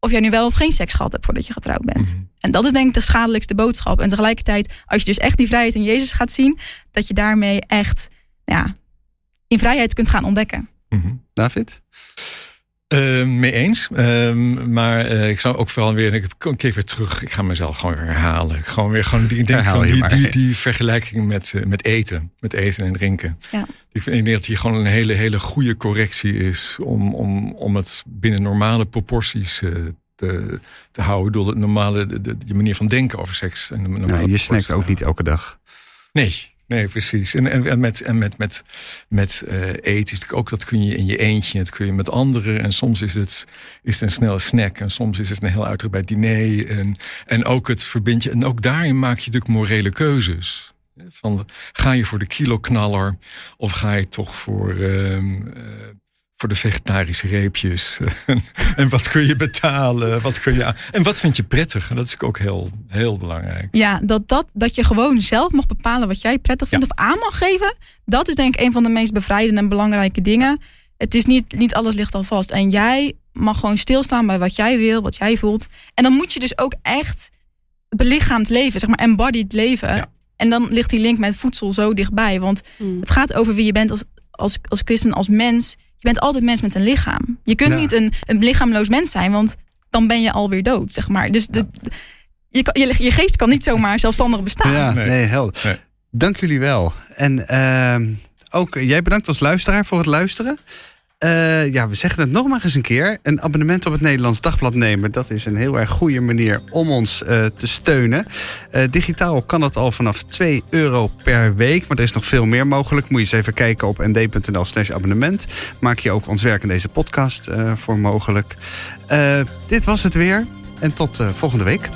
Speaker 5: of jij nu wel of geen seks gehad hebt voordat je getrouwd bent.
Speaker 4: Mhm.
Speaker 5: En dat is denk ik de schadelijkste boodschap. En tegelijkertijd, als je dus echt die vrijheid in Jezus gaat zien, dat je daarmee echt ja, in vrijheid kunt gaan ontdekken.
Speaker 4: Mhm.
Speaker 2: David?
Speaker 4: Eh, mee eens. Ehm, maar eh, ik zou ook vooral weer, ik kom een keer weer terug. Ik ga mezelf gewoon weer herhalen. Gewoon weer gewoon die, ik denk gewoon
Speaker 2: je
Speaker 4: die, die, die vergelijking met, eh, met eten. Met eten en drinken.
Speaker 5: Ja.
Speaker 4: Ik vind ik denk dat hier gewoon een hele, hele goede correctie is om, om, om het binnen normale proporties eh, te, te houden. Door het normale, de, de, de manier van denken over seks. En de normale
Speaker 2: Nou, je snackt ook niet elke dag.
Speaker 4: Nee, nee, precies. En, en, met, en met, met, met eh, eten ook, dat kun je in je eentje, dat kun je met anderen. En soms is het, is het een snelle snack en soms is het een heel uitgebreid diner. En, en ook het verbind je, en ook daarin maak je natuurlijk morele keuzes. Van, ga je voor de kiloknaller of ga je toch voor, ehm, eh, voor de vegetarische reepjes? en wat kun je betalen? Wat kun je aan- en wat vind je prettig? En dat is ook heel, heel belangrijk.
Speaker 5: Ja, dat, dat, dat je gewoon zelf mag bepalen wat jij prettig vindt of aan mag geven. Dat is denk ik een van de meest bevrijdende en belangrijke dingen. Het is niet, niet alles ligt al vast. En jij mag gewoon stilstaan bij wat jij wil, wat jij voelt. En dan moet je dus ook echt belichaamd leven, zeg maar embodied leven.
Speaker 4: Ja.
Speaker 5: En dan ligt die link met voedsel zo dichtbij. Want
Speaker 3: Mm.
Speaker 5: het gaat over wie je bent als, als, als christen, als mens. Je bent altijd mens met een lichaam. Je kunt
Speaker 2: Ja.
Speaker 5: niet een, een lichaamloos mens zijn, want dan ben je alweer dood, zeg maar. Dus de, je, kan- je, je geest kan niet zomaar zelfstandig bestaan.
Speaker 2: Ja, nee,
Speaker 4: Nee.
Speaker 2: helder.
Speaker 4: Nee.
Speaker 2: Dank jullie wel. En ehm, ook jij bedankt als luisteraar voor het luisteren. Eh, ja, we zeggen het nog maar eens een keer. Een abonnement op het Nederlands Dagblad nemen... dat is een heel erg goede manier om ons eh, te steunen. Eh, digitaal kan dat al vanaf 2 euro per week. Maar er is nog veel meer mogelijk. Moet je eens even kijken op nd.nl slash abonnement. Maak je ook ons werk in deze podcast voor mogelijk. Dit was het weer. En tot volgende week.